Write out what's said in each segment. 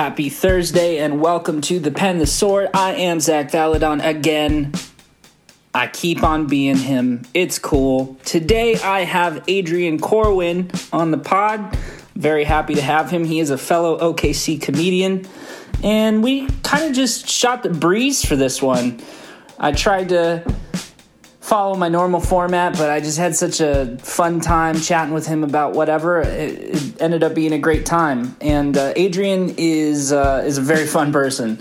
Happy Thursday and welcome to the Pen the Sword. I am Zach Valadon again. I keep on being him. It's cool. Today I have Adrian Corwin on the pod. Very happy to have him. He is a fellow OKC comedian. And we kind of just shot the breeze for this one. I tried to follow my normal format, but I just had such a fun time chatting with him about whatever. It, it ended up being a great time. And uh, Adrian is uh, is a very fun person.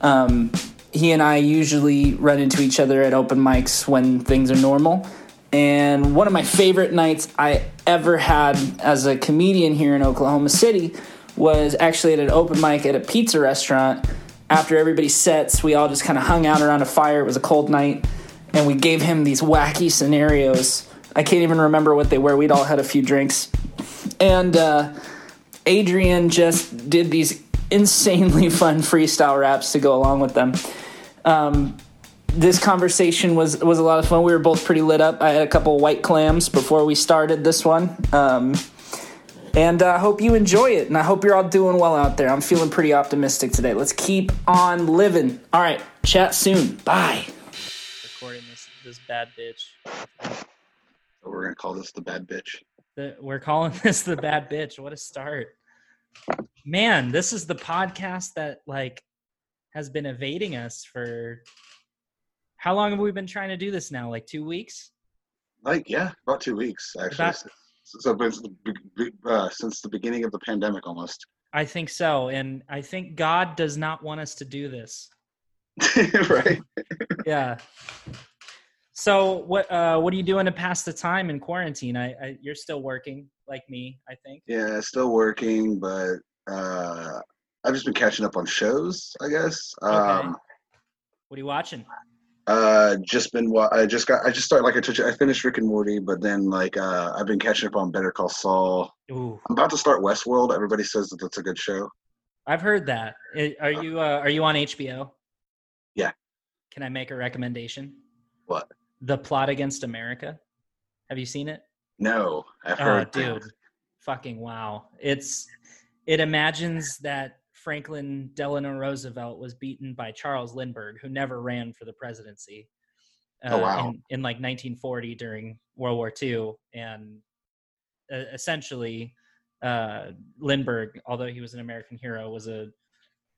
Um, he and I usually run into each other at open mics when things are normal. And one of my favorite nights I ever had as a comedian here in Oklahoma City was actually at an open mic at a pizza restaurant. After everybody sets, we all just kind of hung out around a fire. It was a cold night and we gave him these wacky scenarios. I can't even remember what they were. We'd all had a few drinks. And uh, Adrian just did these insanely fun freestyle raps to go along with them. Um, this conversation was was a lot of fun. We were both pretty lit up. I had a couple white clams before we started this one. Um, and I uh, hope you enjoy it. And I hope you're all doing well out there. I'm feeling pretty optimistic today. Let's keep on living. All right. Chat soon. Bye this bad bitch. So we're gonna call this the bad bitch. The, we're calling this the bad bitch. What a start, man! This is the podcast that like has been evading us for how long have we been trying to do this now? Like two weeks? Like yeah, about two weeks actually. About, so since the, uh, since the beginning of the pandemic, almost. I think so, and I think God does not want us to do this. right. yeah. So what uh, what are you doing to pass the time in quarantine? I, I, you're still working like me, I think. Yeah, still working, but uh, I've just been catching up on shows. I guess. Okay. Um, what are you watching? Uh, just been. I just got. I just started like I told you. I finished Rick and Morty, but then like uh, I've been catching up on Better Call Saul. Ooh. I'm about to start Westworld. Everybody says that that's a good show. I've heard that. Are you uh, are you on HBO? Yeah. Can I make a recommendation? What? The Plot Against America. Have you seen it? No, I've oh, heard. Oh, dude, that. fucking wow! It's it imagines that Franklin Delano Roosevelt was beaten by Charles Lindbergh, who never ran for the presidency. Uh, oh wow! In, in, like 1940 during World War II, and uh, essentially, uh, Lindbergh, although he was an American hero, was a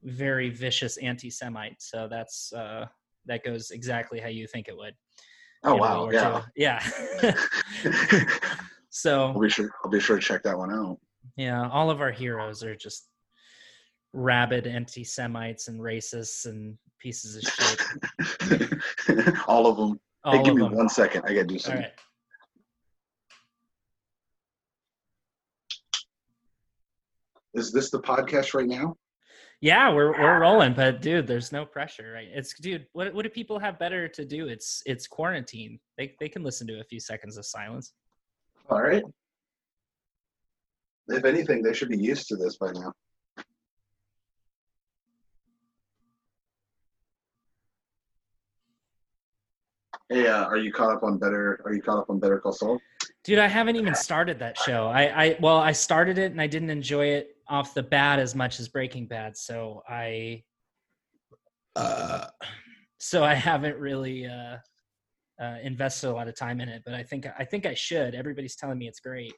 very vicious anti-Semite. So that's uh, that goes exactly how you think it would. Oh wow! Yeah, yeah. so I'll be sure. I'll be sure to check that one out. Yeah, all of our heroes are just rabid anti-Semites and racists and pieces of shit. all of them. All hey, give me them. one second. I gotta do something. Is this the podcast right now? Yeah, we're we're rolling, but dude, there's no pressure, right? It's dude, what what do people have better to do? It's it's quarantine. They they can listen to a few seconds of silence. All right. If anything, they should be used to this by now. Hey, uh, are you caught up on better? Are you caught up on Better Call Saul? Dude, I haven't even started that show. I, I well, I started it and I didn't enjoy it off the bat as much as Breaking Bad, so I uh so I haven't really uh, uh invested a lot of time in it, but I think I think I should. Everybody's telling me it's great.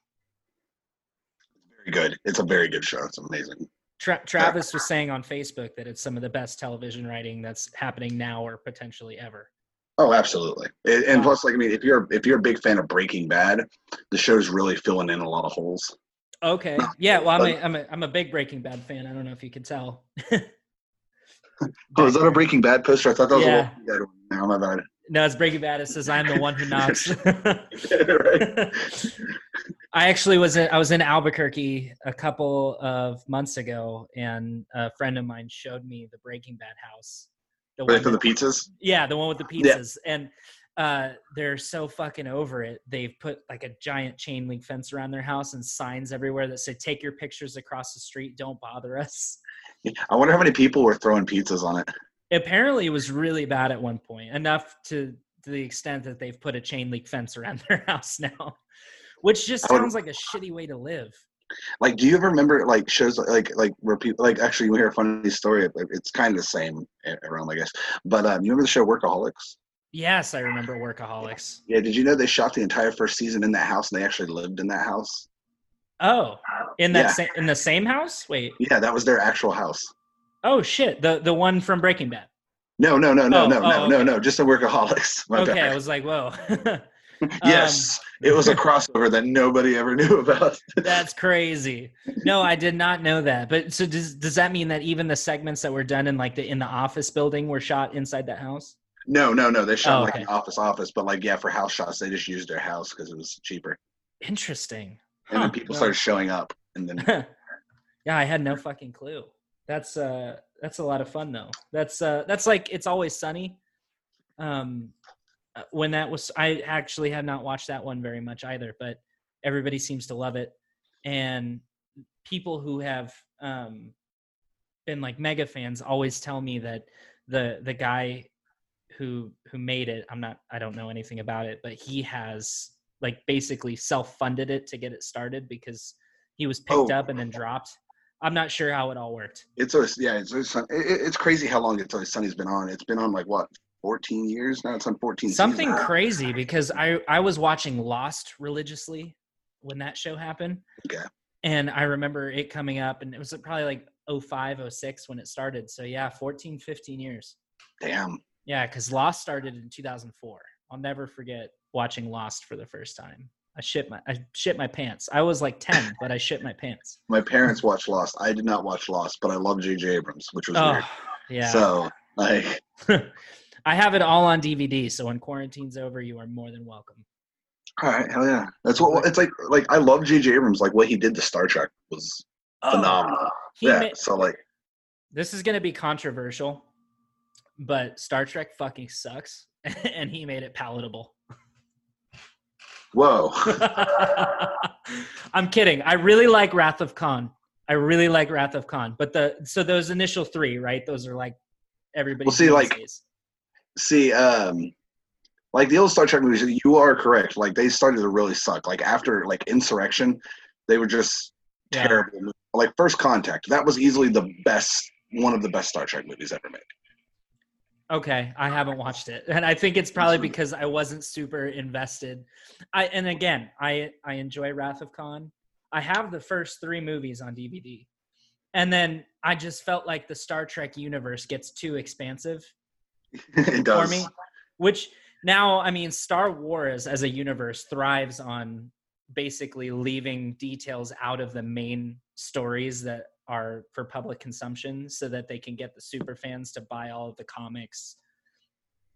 Very good. It's a very good show. It's amazing. Tra- Travis was saying on Facebook that it's some of the best television writing that's happening now or potentially ever. Oh, absolutely. And plus, like I mean, if you're if you're a big fan of Breaking Bad, the show's really filling in a lot of holes. Okay. Yeah. Well, I'm a, I'm a, I'm a big Breaking Bad fan. I don't know if you can tell. oh, is that a Breaking Bad poster? I thought that was yeah. a Walking Dead one. my bad. No, it's Breaking Bad. It says I'm the one who knocks. I actually was in, I was in Albuquerque a couple of months ago, and a friend of mine showed me the Breaking Bad house. The one for the pizzas. Yeah, the one with the pizzas, yeah. and uh, they're so fucking over it. They've put like a giant chain link fence around their house and signs everywhere that say "Take your pictures across the street. Don't bother us." I wonder how many people were throwing pizzas on it. Apparently, it was really bad at one point, enough to to the extent that they've put a chain link fence around their house now, which just sounds like a shitty way to live. Like, do you ever remember like shows like like where people like actually we hear a funny story? It's kind of the same around, I guess. But um, you remember the show Workaholics? Yes, I remember Workaholics. Yeah, did you know they shot the entire first season in that house and they actually lived in that house? Oh, in that yeah. sa- in the same house? Wait. Yeah, that was their actual house. Oh shit, the the one from Breaking Bad. No, no, no, no, oh, no, oh, no, okay. no, no, just the Workaholics. My okay, bad. I was like, whoa. yes, um, it was a crossover that nobody ever knew about. that's crazy. No, I did not know that. But so does does that mean that even the segments that were done in like the in the office building were shot inside that house? No, no, no. They shot oh, like an office office, but like yeah, for house shots, they just used their house because it was cheaper. Interesting. And huh. then people started showing up, and then. yeah, I had no fucking clue. That's uh, that's a lot of fun though. That's uh, that's like it's always sunny. Um, uh, when that was, I actually have not watched that one very much either, but everybody seems to love it, and people who have um been like mega fans always tell me that the the guy who who made it i'm not i don't know anything about it but he has like basically self-funded it to get it started because he was picked oh. up and then dropped. I'm not sure how it all worked. It's always yeah it's always, it's crazy how long it's always sunny's been on. It's been on like what 14 years now? It's on 14 something seasons. crazy because i i was watching lost religiously when that show happened. Okay. And i remember it coming up and it was probably like 05 06 when it started. So yeah 14 15 years. Damn yeah, because Lost started in 2004. I'll never forget watching Lost for the first time. I shit my I shit my pants. I was like 10, but I shit my pants. My parents watched Lost. I did not watch Lost, but I love J.J. Abrams, which was oh, weird. Yeah. So like, I have it all on DVD. So when quarantine's over, you are more than welcome. All right, hell yeah. That's what it's like. Like I love J.J. Abrams. Like what he did to Star Trek was oh, phenomenal. Yeah. Made, so like, this is gonna be controversial but Star Trek fucking sucks, and he made it palatable. Whoa. I'm kidding. I really like Wrath of Khan. I really like Wrath of Khan. But the so those initial three, right? Those are like everybody. Well, see, like, days. see, um, like the old Star Trek movies. You are correct. Like they started to really suck. Like after like Insurrection, they were just yeah. terrible. Like First Contact, that was easily the best, one of the best Star Trek movies ever made. Okay, I haven't watched it, and I think it's probably because I wasn't super invested. I and again, I I enjoy Wrath of Khan. I have the first three movies on DVD, and then I just felt like the Star Trek universe gets too expansive for me. Which now, I mean, Star Wars as a universe thrives on basically leaving details out of the main stories that are for public consumption so that they can get the super fans to buy all of the comics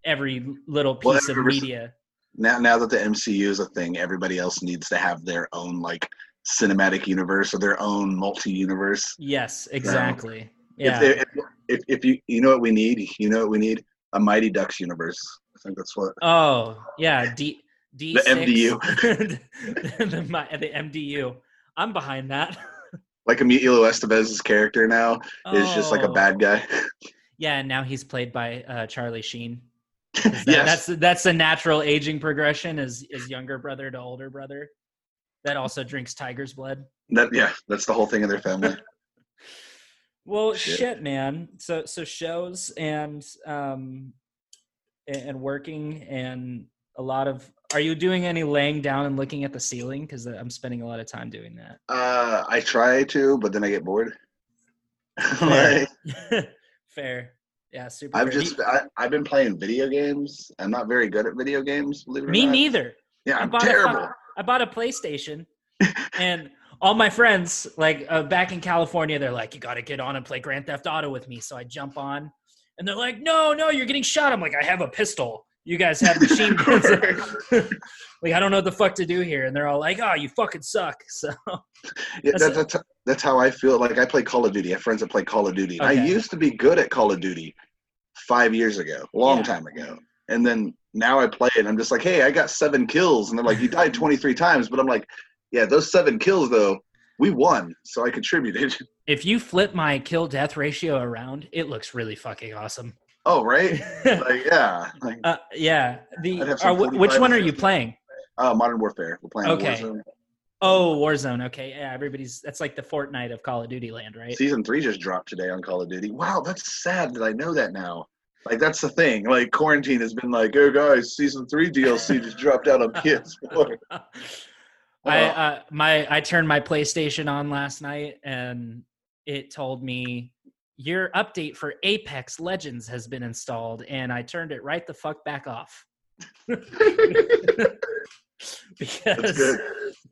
every little piece well, of media. Now now that the mcu is a thing everybody else needs to have their own like cinematic universe or their own multi-universe. Yes exactly. So yeah. if, if, if, if you you know what we need? You know what we need? A mighty ducks universe. I think that's what oh yeah d d the mdu the, the mdu i'm behind that like Emilio Estevez's character now oh. is just like a bad guy. yeah, and now he's played by uh, Charlie Sheen. That, yes. that's that's a natural aging progression as as younger brother to older brother that also drinks tiger's blood. That yeah, that's the whole thing in their family. well, shit. shit. man. So so shows and um and working and a lot of are you doing any laying down and looking at the ceiling? Because i'm spending a lot of time doing that. Uh i try to but then i get bored. Fair. fair. Yeah super i've just I, have been playing video games. I'm not very good at video games me not. Me neither. Yeah i'm I terrible. A, I bought a playstation and all my friends like uh, back in california they're like you got to get on and play grand theft auto with me. So i jump on and they're like no no you're getting shot. I'm like i have a pistol you guys have machine guns. like I don't know what the fuck to do here, and they're all like, "Oh, you fucking suck." So yeah, that's, that's, that's how I feel. Like I play Call of Duty. I have friends that play Call of Duty. Okay. I used to be good at Call of Duty five years ago, a long yeah. time ago, and then now I play it. and I'm just like, "Hey, I got seven kills," and they're like, "You died 23 times," but I'm like, "Yeah, those seven kills though." We won, so I contributed. If you flip my kill death ratio around, it looks really fucking awesome. Oh right, like yeah, like, uh, yeah. The uh, which one are you playing? Uh, Modern Warfare. We're playing. Okay. Warzone. Oh, Warzone. Okay, yeah, everybody's that's like the Fortnite of Call of Duty land, right? Season three just dropped today on Call of Duty. Wow, that's sad that I know that now. Like that's the thing. Like quarantine has been like, oh guys, season three DLC just dropped out on PS4. I uh, my I turned my PlayStation on last night and it told me your update for Apex Legends has been installed, and I turned it right the fuck back off. because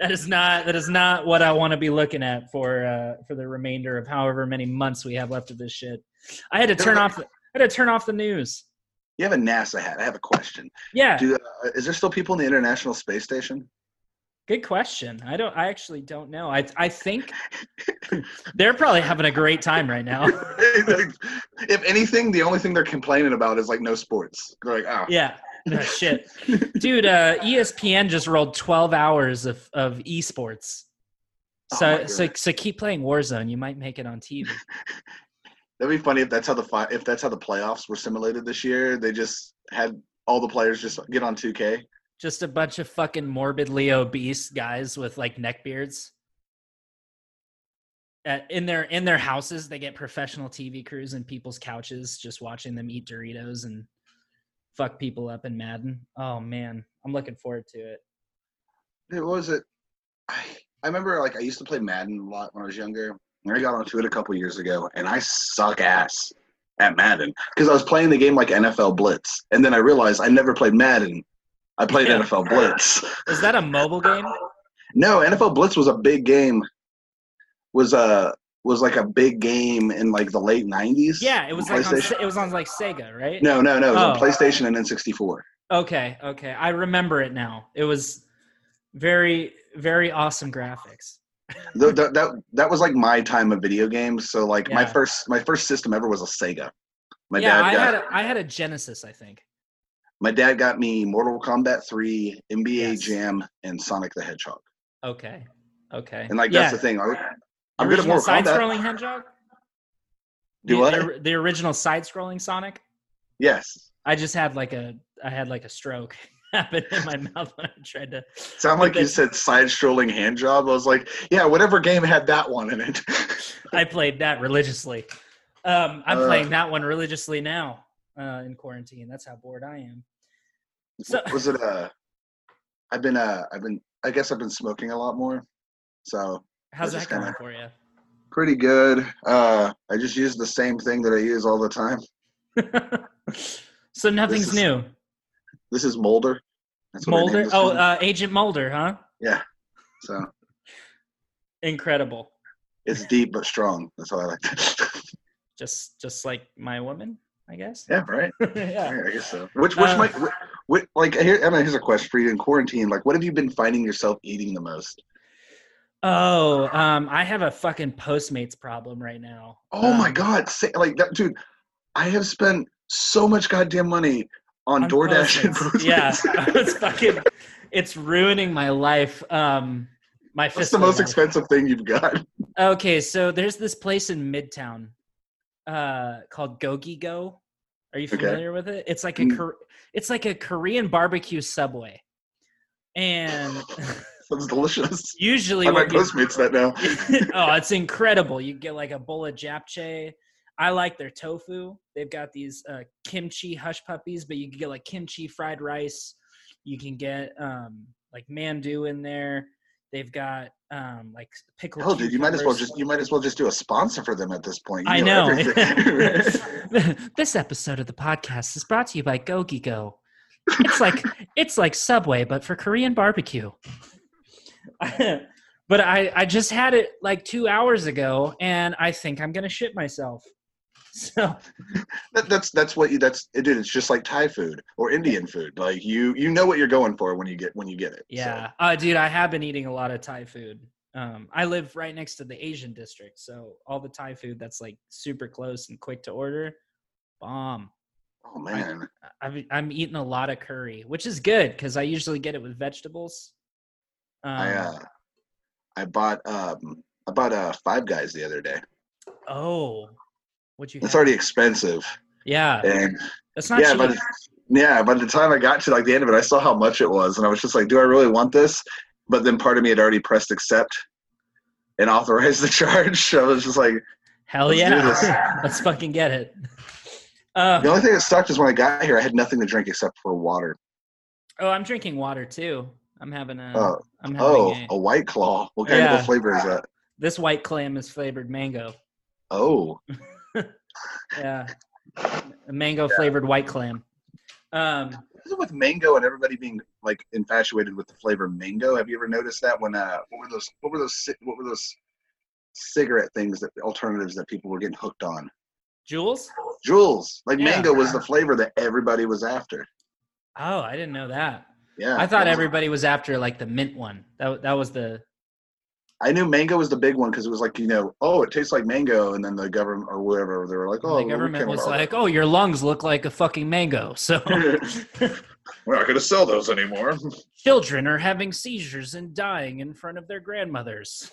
that is not that is not what I want to be looking at for uh, for the remainder of however many months we have left of this shit. I had to turn off. The, I had to turn off the news. You have a NASA hat. I have a question. Yeah. Do, uh, is there still people in the International Space Station? Good question. I don't. I actually don't know. I I think they're probably having a great time right now. if anything, the only thing they're complaining about is like no sports. They're like, oh. Yeah. No, shit, dude. Uh, ESPN just rolled twelve hours of of esports. So oh so so keep playing Warzone. You might make it on TV. That'd be funny if that's how the fi- if that's how the playoffs were simulated this year. They just had all the players just get on 2K. Just a bunch of fucking morbidly obese guys with like neck beards. At, in their in their houses, they get professional TV crews in people's couches, just watching them eat Doritos and fuck people up in Madden. Oh man, I'm looking forward to it. It was it. I, I remember like I used to play Madden a lot when I was younger. And I got onto it a couple years ago, and I suck ass at Madden because I was playing the game like NFL Blitz, and then I realized I never played Madden. I played yeah. NFL Blitz. Is that a mobile game? no, NFL Blitz was a big game. Was a uh, was like a big game in like the late '90s. Yeah, it was like on, it was on like Sega, right? No, no, no. It was oh. on PlayStation and N64. Okay, okay, I remember it now. It was very, very awesome graphics the, that that was like my time of video games. So like yeah. my first my first system ever was a Sega. My yeah, dad I got, had a, I had a Genesis, I think. My dad got me Mortal Kombat 3, NBA yes. Jam, and Sonic the Hedgehog. Okay. Okay. And like that's the thing. I, am good at Mortal side scrolling Hedgehog. Do the, what? The, the original side scrolling Sonic. Yes. I just had like a I had like a stroke. happened in my mouth when I tried to. Sound like you said side strolling hand job. I was like, yeah, whatever game had that one in it. I played that religiously. Um, I'm uh, playing that one religiously now uh, in quarantine. That's how bored I am. So was it uh I've been uh I've been I guess I've been smoking a lot more. So how's that going for you? Pretty good. Uh I just use the same thing that I use all the time. so nothing's is, new. This is Mulder. Mulder. Oh, uh, Agent Mulder, huh? Yeah. So incredible. It's deep but strong. That's how I like it. just, just like my woman, I guess. Yeah. Right. yeah. I guess so. Which, which uh, might, which, like, here, Emma, here's a question for you. In quarantine, like, what have you been finding yourself eating the most? Oh, um, I have a fucking Postmates problem right now. Oh um, my god, Say, like that, dude. I have spent so much goddamn money on, on DoorDash and Postmates. Yeah, it's fucking, it's ruining my life. Um, my What's the most life. expensive thing you've got? Okay, so there's this place in Midtown, uh, called Gogi Go. Are you familiar okay. with it? It's like a mm. it's like a Korean barbecue subway, and sounds delicious. Usually, I might Postmates that now. oh, it's incredible! You get like a bowl of japchae, I like their tofu. They've got these uh, kimchi hush puppies, but you can get like kimchi fried rice. You can get um, like mandu in there. They've got um, like pickled. Oh, dude, you might as well just you might as well just do a sponsor for them at this point. You I know. know. this episode of the podcast is brought to you by Gogi Go. It's like it's like Subway, but for Korean barbecue. but I I just had it like two hours ago, and I think I'm gonna shit myself. So that, that's that's what you that's it is. It's just like Thai food or Indian food. Like you you know what you're going for when you get when you get it. Yeah, so. uh, dude, I have been eating a lot of Thai food. Um, I live right next to the Asian district, so all the Thai food that's like super close and quick to order, bomb. Oh man, I, I'm eating a lot of curry, which is good because I usually get it with vegetables. Um, I uh, I bought um I bought uh Five Guys the other day. Oh, what you? It's already expensive. Yeah. And that's not. Yeah, but yeah, by the time I got to like the end of it, I saw how much it was, and I was just like, "Do I really want this?" but then part of me had already pressed accept and authorized the charge. I was just like, hell Let's yeah, let's fucking get it. Uh, the only thing that sucked is when I got here, I had nothing to drink except for water. Oh, I'm drinking water too. I'm having a. Uh, I'm having oh, a, a, white claw. What kind yeah. of flavor is that? This white clam is flavored mango. Oh. yeah, a mango flavored yeah. white clam. Um, with mango and everybody being like infatuated with the flavor mango. Have you ever noticed that when uh, what were those what were those what were those cigarette things that alternatives that people were getting hooked on? Juuls. Juuls. Like yeah. mango was the flavor that everybody was after. Oh, I didn't know that. Yeah. I thought everybody was after like the mint one. That that was the I knew mango was the big one because it was like you know, oh, it tastes like mango, and then the government or whatever they were like, oh, the government was like, oh, your lungs look like a fucking mango, so we're not going to sell those anymore. Children are having seizures and dying in front of their grandmothers.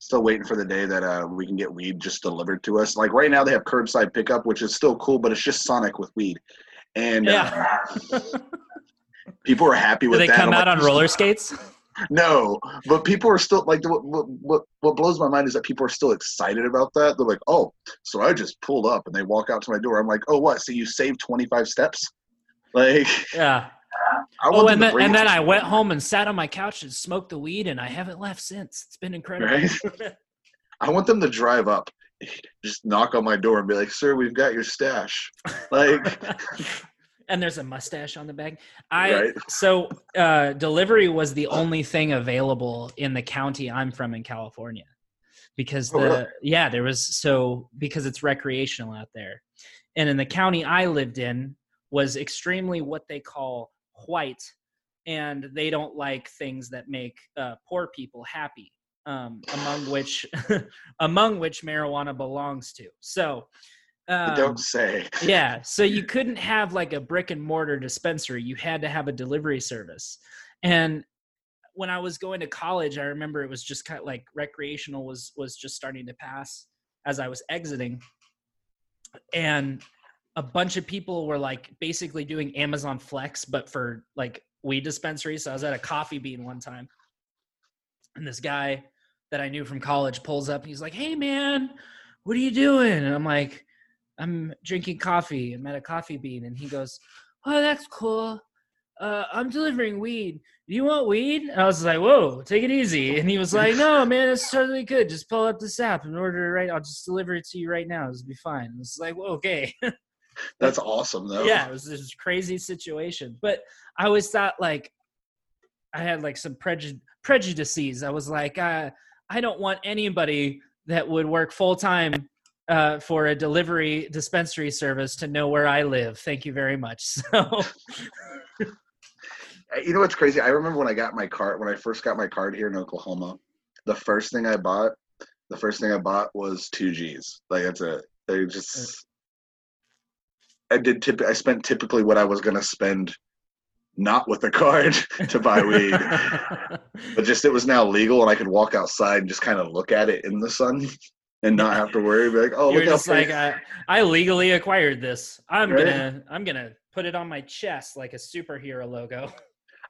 Still waiting for the day that uh, we can get weed just delivered to us. Like right now, they have curbside pickup, which is still cool, but it's just Sonic with weed, and yeah. Uh, people are happy with. Do they that. come I'm out like, on roller skates? No, but people are still like what, what what blows my mind is that people are still excited about that. They're like, "Oh, so I just pulled up," and they walk out to my door. I'm like, "Oh, what? So you saved 25 steps?" Like, yeah. oh, and then, and then I went home and sat on my couch and smoked the weed, and I haven't left since. It's been incredible. Right? I want them to drive up, just knock on my door and be like, "Sir, we've got your stash." Like, and there's a mustache on the bag. I right. so uh, delivery was the only thing available in the county I'm from in California because the oh, really? yeah there was so because it's recreational out there, and in the county I lived in was extremely what they call white, and they don't like things that make uh, poor people happy. Um, among which among which marijuana belongs to. So um, don't say. yeah. So you couldn't have like a brick and mortar dispensary. You had to have a delivery service. And when I was going to college, I remember it was just kind of like recreational was was just starting to pass as I was exiting. And a bunch of people were like basically doing Amazon Flex, but for like weed dispensaries. So I was at a coffee bean one time. And this guy that I knew from college pulls up and he's like, Hey man, what are you doing? And I'm like, I'm drinking coffee. I'm at a coffee bean. And he goes, Oh, that's cool. Uh, I'm delivering weed. Do you want weed? And I was like, Whoa, take it easy. And he was like, No, man, it's totally good. Just pull up this app and order it right. I'll just deliver it to you right now. It'll be fine. It's like, well, okay. that's awesome, though. Yeah, it was this crazy situation. But I always thought, like, I had like some preju- prejudices. I was like, uh, I don't want anybody that would work full time uh, for a delivery dispensary service to know where I live. Thank you very much. So, you know what's crazy? I remember when I got my card when I first got my card here in Oklahoma. The first thing I bought, the first thing I bought was two G's. Like that's a they just. I did tip. I spent typically what I was gonna spend not with a card to buy weed. but just it was now legal and I could walk outside and just kind of look at it in the sun and not have to worry. Be like, oh, You're just like I, I, legally acquired this. I'm right? gonna I'm gonna put it on my chest like a superhero logo.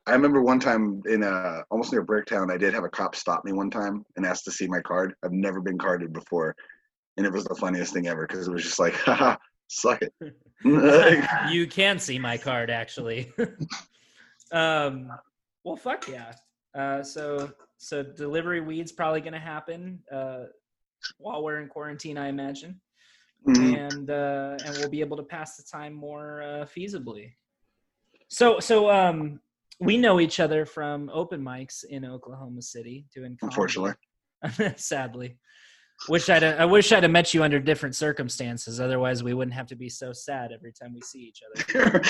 I remember one time in uh almost near Bricktown, I did have a cop stop me one time and asked to see my card. I've never been carded before, and it was the funniest thing ever because it was just like, haha, suck it. you can see my card actually. um, well, fuck yeah. Uh, so so delivery weed's probably gonna happen. Uh, while we're in quarantine, I imagine, mm-hmm. and uh, and we'll be able to pass the time more uh, feasibly. So so um, we know each other from open mics in Oklahoma City doing. Comedy. Unfortunately, sadly, wish I'd I wish I'd have met you under different circumstances. Otherwise, we wouldn't have to be so sad every time we see each other.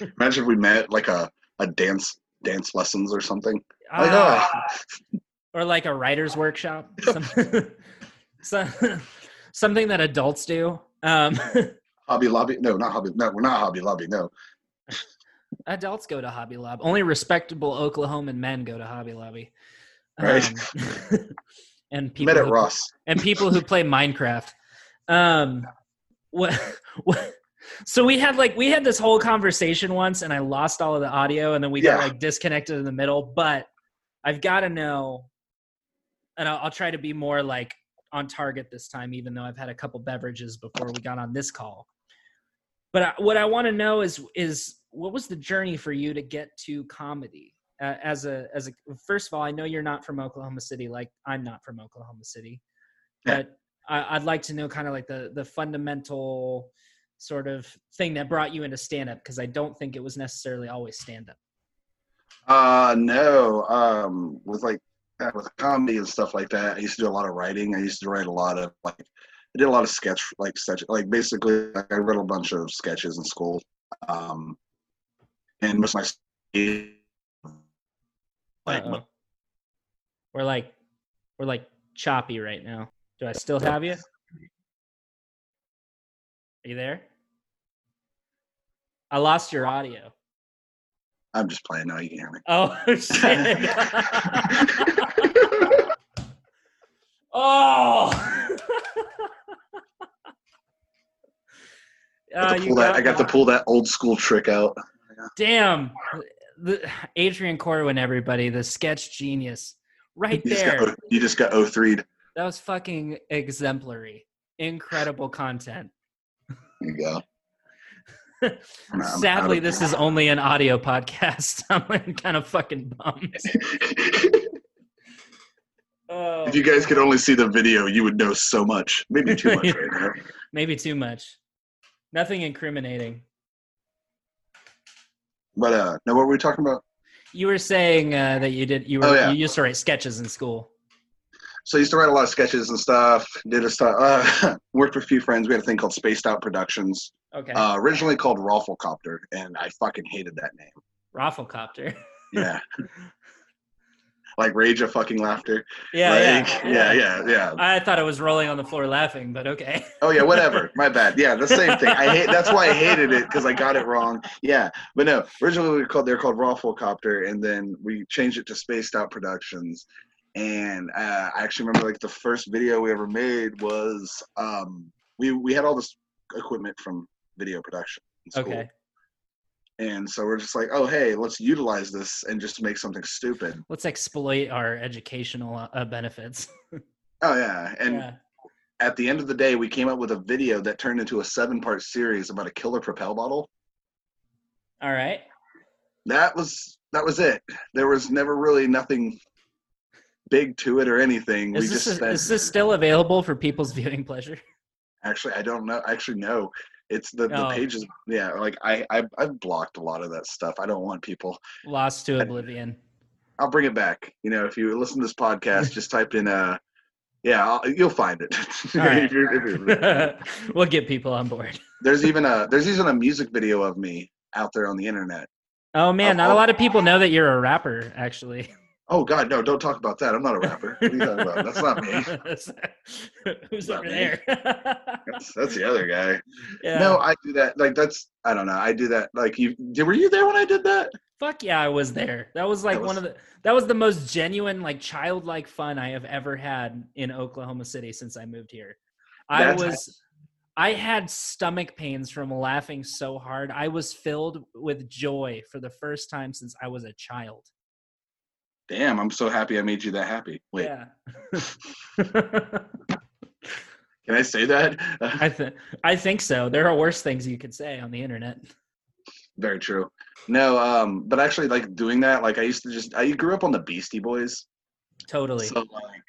Imagine if we met like a a dance dance lessons or something. Like, uh, oh. Or like a writer's workshop. so, something that adults do. Um, Hobby Lobby? No, not Hobby. No, we're not Hobby Lobby. No. Adults go to Hobby Lobby. Only respectable Oklahoman men go to Hobby Lobby. Right. Um, and people met at who, Ross. And people who play Minecraft. Um, what? What? So we had like we had this whole conversation once, and I lost all of the audio, and then we yeah. got like disconnected in the middle. But I've got to know, and I'll, I'll try to be more like on target this time, even though I've had a couple beverages before we got on this call. But I, what I want to know is is what was the journey for you to get to comedy? Uh, as a as a first of all, I know you're not from Oklahoma City, like I'm not from Oklahoma City, but I, would like to know kind of like the the fundamental sort of thing that brought you into stand up because I don't think it was necessarily always stand up. Uh no, um, with like with comedy and stuff like that, I used to do a lot of writing. I used to write a lot of like I did a lot of sketch like sketch like basically like, I wrote a bunch of sketches in school. Um, and most of my like Uh-oh. we're like we're like choppy right now. Do I still have you? Are you there? I lost your audio. I'm just playing now. You can hear me. Oh shit! oh. Uh, I, got that, I got to pull that old school trick out. Damn, the, Adrian Corwin, everybody, the sketch genius, right you there. Just got, you just got 03'd. That was fucking exemplary. Incredible content. There you go. Sadly, this is only an audio podcast. I'm kind of fucking bummed. oh, if you guys could only see the video, you would know so much. Maybe too much right now. Maybe too much. Nothing incriminating. But uh, no, what were we talking about? You were saying uh, that you did. You were. Oh, yeah. You used to write sketches in school. So I used to write a lot of sketches and stuff. Did a stuff. Uh, worked with a few friends. We had a thing called Spaced Out Productions. Okay. Uh, originally called ROFLcopter, and I fucking hated that name. ROFLcopter. yeah. like rage of fucking laughter. Yeah, like, yeah, yeah, yeah, yeah. I thought I was rolling on the floor laughing, but okay. oh yeah, whatever. My bad. Yeah, the same thing. I hate. That's why I hated it because I got it wrong. Yeah, but no. Originally, we were called they're called ROFLcopter, and then we changed it to Spaced Out Productions. And uh, I actually remember like the first video we ever made was um, we we had all this equipment from video production. Okay. And so we're just like, oh, hey, let's utilize this and just make something stupid. Let's exploit our educational uh, benefits. oh, yeah. And yeah. at the end of the day, we came up with a video that turned into a seven part series about a killer propel bottle. All right. That was that was it. There was never really nothing big to it or anything. Is, we this, just spent... is this still available for people's viewing pleasure? Actually, I don't know. Actually, no. It's the, the oh. pages. Yeah, like I, I I've blocked a lot of that stuff. I don't want people lost to oblivion. I, will bring it back. You know, if you listen to this podcast, just type in uh yeah, I'll, you'll find it. if you're, if you're, we'll get people on board. there's even a there's even a music video of me out there on the internet. Oh man, not a lot of people know that you're a rapper, actually. Oh God, no! Don't talk about that. I'm not a rapper. What are you talking about? That's not me. Who's over there? that's, that's, the other guy. Yeah. No, I do that. Like that's I don't know. I do that. Like you, were you there when I did that? Fuck yeah, I was there. That was like that was, one of the. That was the most genuine, like childlike fun I have ever had in Oklahoma City since I moved here. I was. I had stomach pains from laughing so hard. I was filled with joy for the first time since I was a child. Damn, I'm so happy I made you that happy. Wait. Yeah. Can I say that? I think I think so. There are worse things you could say on the internet. Very true. No, um, but actually, like doing that, like I used to just I grew up on the Beastie Boys. Totally. So like,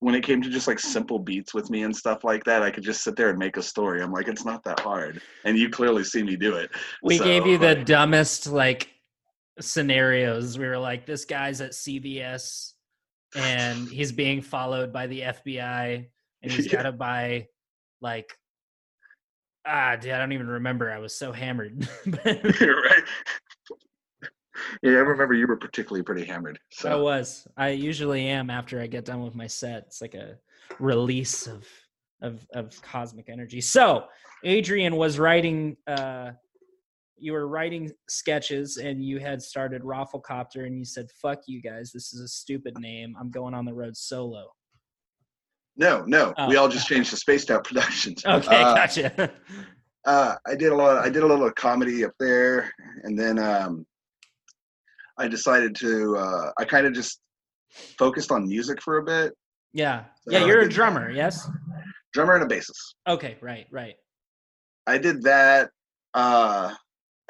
when it came to just like simple beats with me and stuff like that, I could just sit there and make a story. I'm like, it's not that hard, and you clearly see me do it. We so, gave you the dumbest like scenarios. We were like, this guy's at CVS and he's being followed by the FBI and he's yeah. got to buy like ah dude, I don't even remember. I was so hammered. You're right. Yeah, I remember you were particularly pretty hammered. So. I was. I usually am after I get done with my set. It's like a release of of of cosmic energy. So Adrian was writing uh you were writing sketches and you had started ROFLcopter and you said, "Fuck you guys, this is a stupid name. I'm going on the road solo." No, no, oh. we all just changed to Spaced Out Productions. Okay, uh, gotcha. uh, I did a lot. I did a little comedy up there, and then um, I decided to. Uh, I kind of just focused on music for a bit. Yeah. So yeah, you're a drummer, that. yes? Drummer and a bassist. Okay, right, right. I did that. Uh,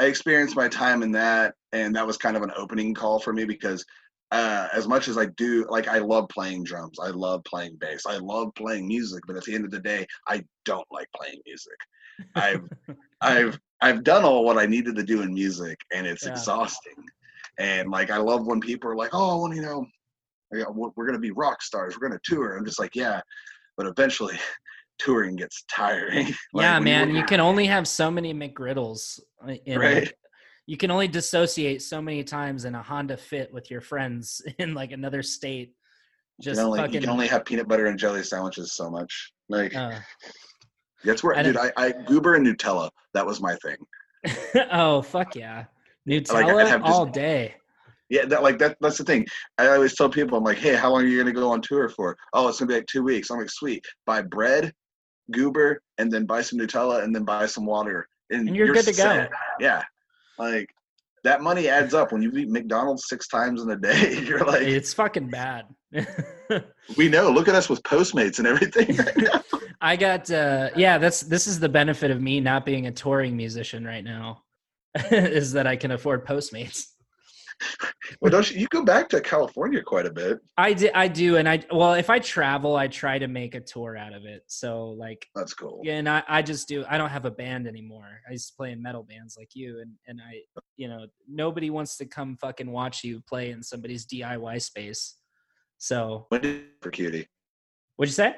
I experienced my time in that, and that was kind of an opening call for me because uh, as much as I do, like I love playing drums, I love playing bass, I love playing music, but at the end of the day, I don't like playing music. I've I've I've done all what I needed to do in music, and it's yeah. exhausting. And like I love when people are like, "Oh, well, you know, we're gonna be rock stars, we're gonna tour." I'm just like, "Yeah," but eventually, touring gets tiring. like, yeah, man, you, you, can only have so many McGriddles. Uh, right. A, you can only dissociate so many times in a Honda Fit with your friends in like another state. Just you can only, fucking, you can only have peanut butter and jelly sandwiches so much. Like uh, that's where, I dude. I, I goober and Nutella. That was my thing. oh fuck yeah, Nutella like, all day. Yeah, that like that. That's the thing. I always tell people, I'm like, hey, how long are you gonna go on tour for? Oh, it's gonna be like two weeks. I'm like, sweet. Buy bread, goober, and then buy some Nutella, and then buy some water, and, and you're, you're, good to set. go. Yeah, like that money adds up when you eat McDonald's six times in a day. You're like, it's fucking bad. we know. Look at us with Postmates and everything. I got uh yeah, that's this is the benefit of me not being a touring musician right now. is that I can afford Postmates. well, don't you, you go back to California quite a bit? I do, I do, and I well, if I travel, I try to make a tour out of it. So like, that's cool. Yeah, and I, I just do. I don't have a band anymore. I used to play in metal bands like you, and and I, you know, nobody wants to come fucking watch you play in somebody's DIY space. So when did for cutie? What'd you say?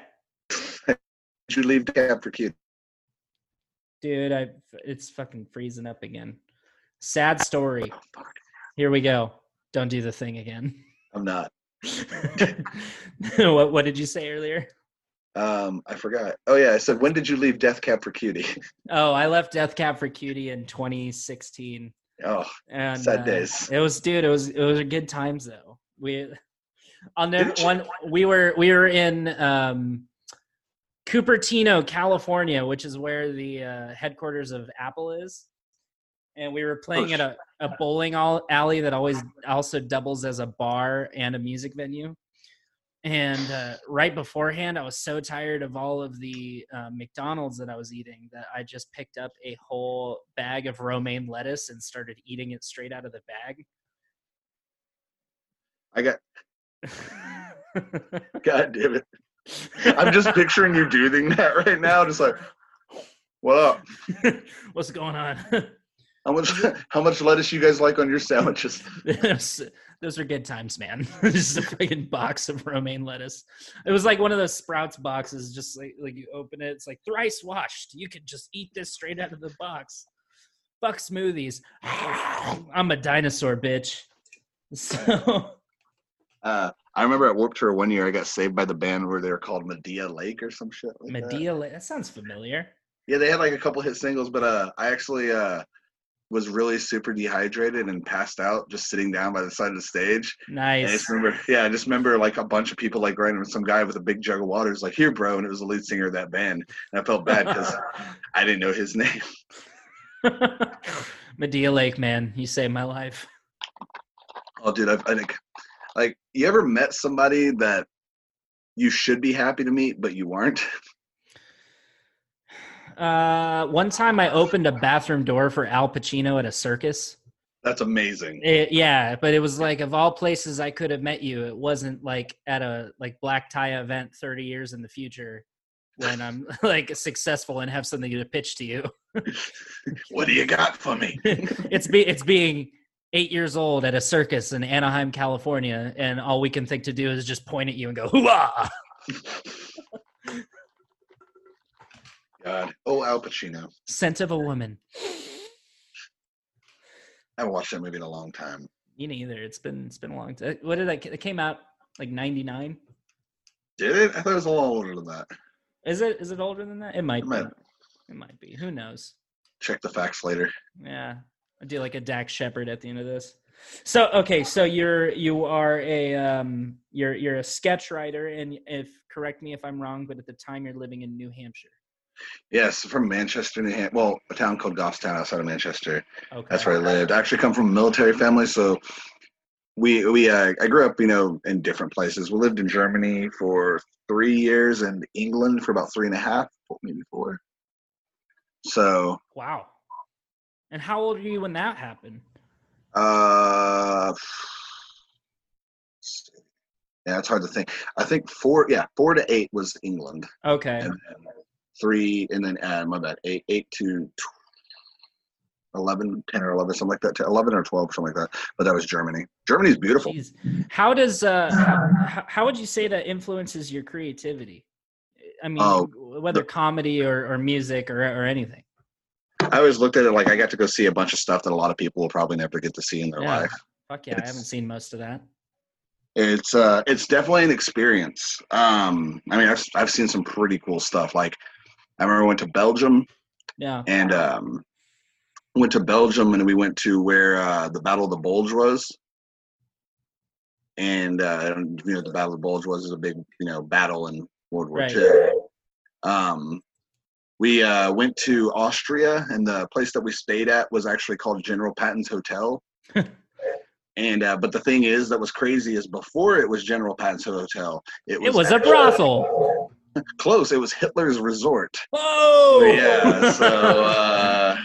did you leave Cab for Cutie? Dude, I it's fucking freezing up again. Sad story. Oh, Here we go. Don't do the thing again. I'm not. what what did you say earlier? Um, I forgot. Oh yeah, I said when did you leave Death Cab for Cutie? oh, I left Death Cab for Cutie in 2016. Oh, and sad uh, days. It was, dude. It was it was a good times though. We, I'll never one. We were we were in um, Cupertino, California, which is where the uh, headquarters of Apple is. And we were playing at a, a bowling alley that always also doubles as a bar and a music venue. And uh, right beforehand, I was so tired of all of the uh, McDonald's that I was eating that I just picked up a whole bag of romaine lettuce and started eating it straight out of the bag. I got. God damn it. I'm just picturing you doing that right now, just like, what up? What's going on? How much how much lettuce you guys like on your sandwiches? those are good times, man. just a freaking box of romaine lettuce. It was like one of those Sprouts boxes, just like like you open it, it's like thrice washed. You could just eat this straight out of the box. Fuck smoothies. I'm a dinosaur, bitch. So uh, I remember at Warped Tour one year, I got saved by the band where they were called Madina Lake or some shit. Like Madina Lake. That sounds familiar. Yeah, they had like a couple hit singles, but uh, I actually uh, was really super dehydrated and passed out just sitting down by the side of the stage. Nice. I just remember, yeah, I just remember like a bunch of people like running some guy with a big jug of water is like, "Here, bro," and it was the lead singer of that band, and I felt bad because I didn't know his name. Madina Lake, man, you saved my life. Oh, dude, I've, I think like, you ever met somebody that you should be happy to meet, but you weren't? Uh, one time I opened a bathroom door for Al Pacino at a circus. That's amazing. It, yeah, but it was like of all places I could have met you, it wasn't like at a like black tie event 30 years in the future when I'm like successful and have something to pitch to you. what do you got for me? it's be it's being eight years old at a circus in Anaheim, California, and all we can think to do is just point at you and go, hooah! God. Oh, Al Pacino. Scent of a woman. I haven't watched that movie in a long time. Me neither. It's been it's been a long time. What did that? It came out like '99. Did it? I thought it was a little older than that. Is it? Is it older than that? It might. It be. Might, it might be. Who knows? Check the facts later. Yeah, I do like a Dax Shepard at the end of this. So okay, so you're you are a um you're you're a sketch writer, and if correct me if I'm wrong, but at the time you're living in New Hampshire. Yes, from Manchester, New Hampshire. Well, a town called Goffstown outside of Manchester. Okay. That's where I lived. I actually come from a military family, so we we uh, I grew up, you know, in different places. We lived in Germany for three years and England for about three and a half, maybe four. So wow. And how old were you when that happened? Uh, yeah, it's hard to think. I think four, yeah, four to eight was England. Okay. And then three, and then uh, my bad, eight, eight to 11, 10 or 11, something like that, 11 or 12, something like that. But that was Germany. Germany's beautiful. Jeez. How does, uh, how, how would you say that influences your creativity? I mean, oh, whether the, comedy or, or music or, or anything. I always looked at it like I got to go see a bunch of stuff that a lot of people will probably never get to see in their yeah. life. Fuck yeah, it's, I haven't seen most of that. It's uh, it's definitely an experience. Um, I mean, I've I've seen some pretty cool stuff. Like, I remember I went to Belgium. Yeah. And um, went to Belgium and we went to where uh, the Battle of the Bulge was. And uh, you know, the Battle of the Bulge was a big you know battle in World War right. II. Um, we uh, went to Austria, and the place that we stayed at was actually called General Patton's Hotel. and uh, but the thing is, that was crazy is before it was General Patton's Hotel, it was, it was a brothel. Close. It was Hitler's resort. Oh, yeah. So uh,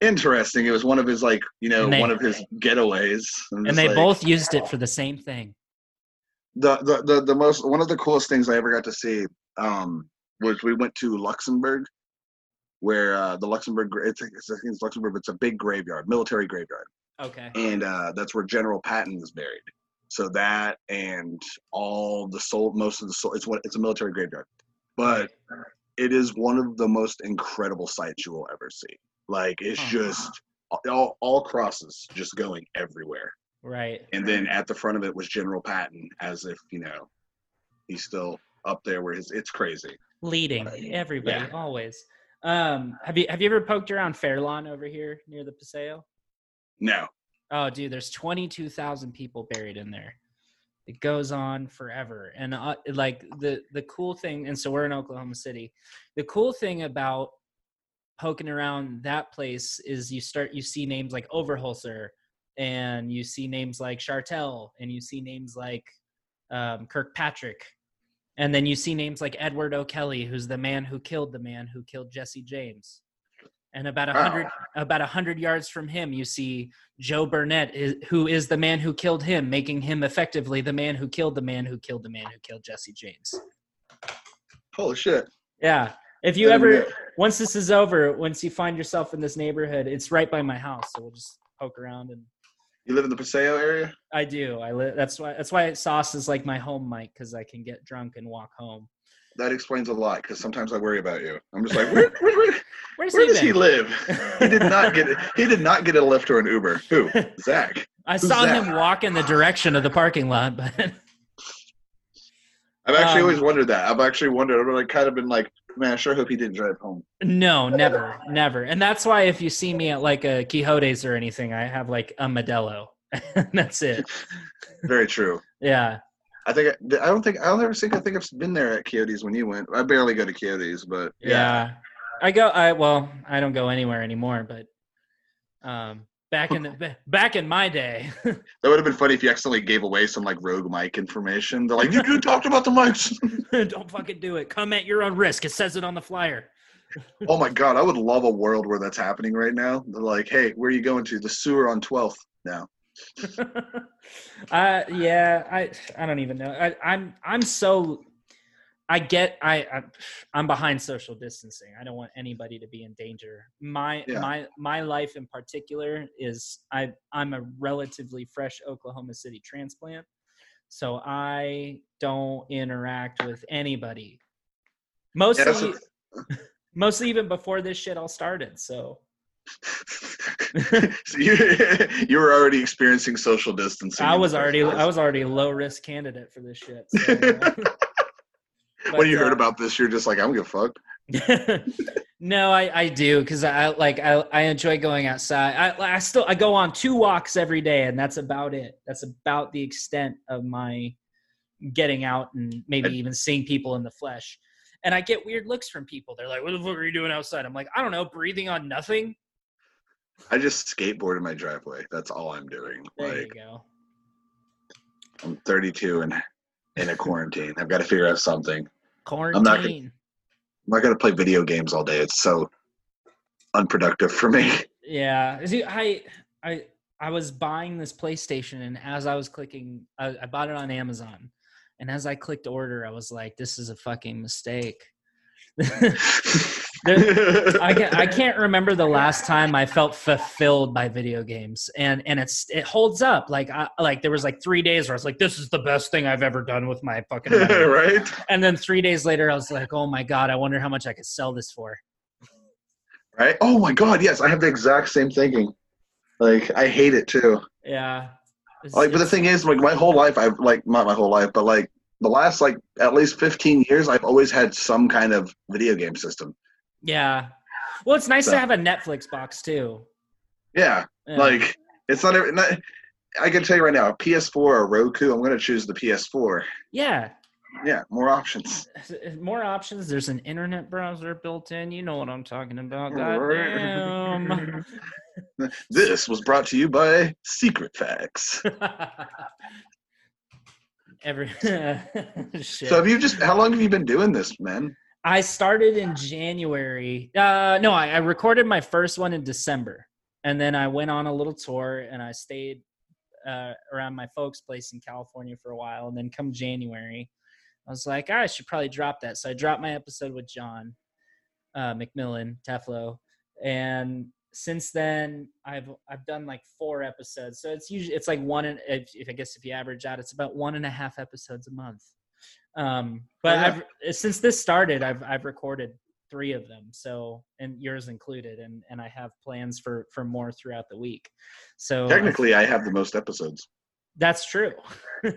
interesting. It was one of his like you know they, one of his getaways. And they like, both used it for the same thing. The, the the the most one of the coolest things I ever got to see. Um, was we went to Luxembourg, where uh, the Luxembourg it's, it's, I think it's Luxembourg, but it's a big graveyard, military graveyard. Okay. And uh, that's where General Patton is buried. So that and all the soul, most of the soul, it's what it's a military graveyard, but it is one of the most incredible sights you will ever see. Like it's uh-huh. just all, all crosses just going everywhere. Right. And then at the front of it was General Patton, as if you know he's still up there where his, it's crazy leading everybody yeah. always. Um, have you have you ever poked around Fairlawn over here near the Paseo? No. Oh, dude, there's 22,000 people buried in there. It goes on forever, and uh, like the the cool thing, and so we're in Oklahoma City. The cool thing about poking around that place is you start you see names like Overholser, and you see names like Chartel, and you see names like um, Kirkpatrick, and then you see names like Edward O'Kelly, who's the man who killed the man who killed Jesse James. And about a hundred about a hundred yards from him, you see Joe Burnett, who is the man who killed him, making him effectively the man who killed the man who killed the man who killed Jesse James. Holy shit! Yeah, if you ever once this is over, once you find yourself in this neighborhood, it's right by my house, so we'll just poke around and you live in the Paseo area? I do. I live. That's why. That's why sauce is like my home mic because I can get drunk and walk home. That explains a lot because sometimes I worry about you. I'm just like, where, where, where, where does he live? he did not get it. He did not get a Lyft or an Uber. Who? Zach. I Who's saw Zach? him walk in the direction of the parking lot, but. I've actually um, always wondered that. I've actually wondered. I've like kind of been like, man, I sure hope he didn't drive home. No, never, never. And that's why if you see me at like a Quixote's or anything, I have like a Modelo. that's it. Very true. yeah. I think I don't think I don't ever think I think I've been there at Quixote's when you went. I barely go to Quixote's, but yeah. yeah. I go. I well, I don't go anywhere anymore. But um, back in the back in my day, that would have been funny if you accidentally gave away some like rogue mic information. They're like, you, you talked about the mics. don't fucking do it. Come at your own risk. It says it on the flyer. oh my god, I would love a world where that's happening right now. They're like, hey, where are you going to? The sewer on 12th now. uh yeah, I I don't even know. I, I'm I'm so I get I, I am behind social distancing. I don't want anybody to be in danger. My yeah. my my life in particular is I I'm a relatively fresh Oklahoma City transplant. So I don't interact with anybody. Mostly yeah, mostly even before this shit all started. So so you you were already experiencing social distancing. I was already. I was already a low risk candidate for this shit. So, uh, but, when you heard uh, about this, you're just like, I'm gonna fuck. no, I, I do because I like I, I enjoy going outside. I I still I go on two walks every day, and that's about it. That's about the extent of my getting out and maybe even seeing people in the flesh. And I get weird looks from people. They're like, "What the fuck are you doing outside?" I'm like, "I don't know, breathing on nothing." I just skateboard in my driveway. That's all I'm doing. There like, you go. I'm 32 and in a quarantine. I've got to figure out something. Quarantine. I'm not gonna, I'm not gonna play video games all day. It's so unproductive for me. Yeah, See, I I I was buying this PlayStation, and as I was clicking, I, I bought it on Amazon, and as I clicked order, I was like, "This is a fucking mistake." I can't, I can't remember the last time I felt fulfilled by video games, and and it's it holds up. Like I like there was like three days where I was like, "This is the best thing I've ever done with my fucking right." And then three days later, I was like, "Oh my god, I wonder how much I could sell this for." Right? Oh my god, yes, I have the exact same thinking. Like I hate it too. Yeah. It's, like, but the thing is, like my whole life, I've like not my whole life, but like the last like at least 15 years i've always had some kind of video game system yeah. Well it's nice so, to have a netflix box too. Yeah, yeah. like it's not, not i can tell you right now a ps4 or roku i'm going to choose the ps4 yeah. Yeah more options. More options. There's an internet browser built in. You know what i'm talking about. Goddamn. This was brought to you by secret facts. Every so have you just how long have you been doing this, man? I started in January. Uh, no, I, I recorded my first one in December, and then I went on a little tour and I stayed uh, around my folks' place in California for a while. And then come January, I was like, oh, I should probably drop that. So I dropped my episode with John uh, McMillan Teflo, and since then i've i've done like four episodes so it's usually it's like one if, if, i guess if you average out it's about one and a half episodes a month um but yeah. i've since this started i've i've recorded three of them so and yours included and and i have plans for for more throughout the week. So technically i, I have the most episodes. That's true.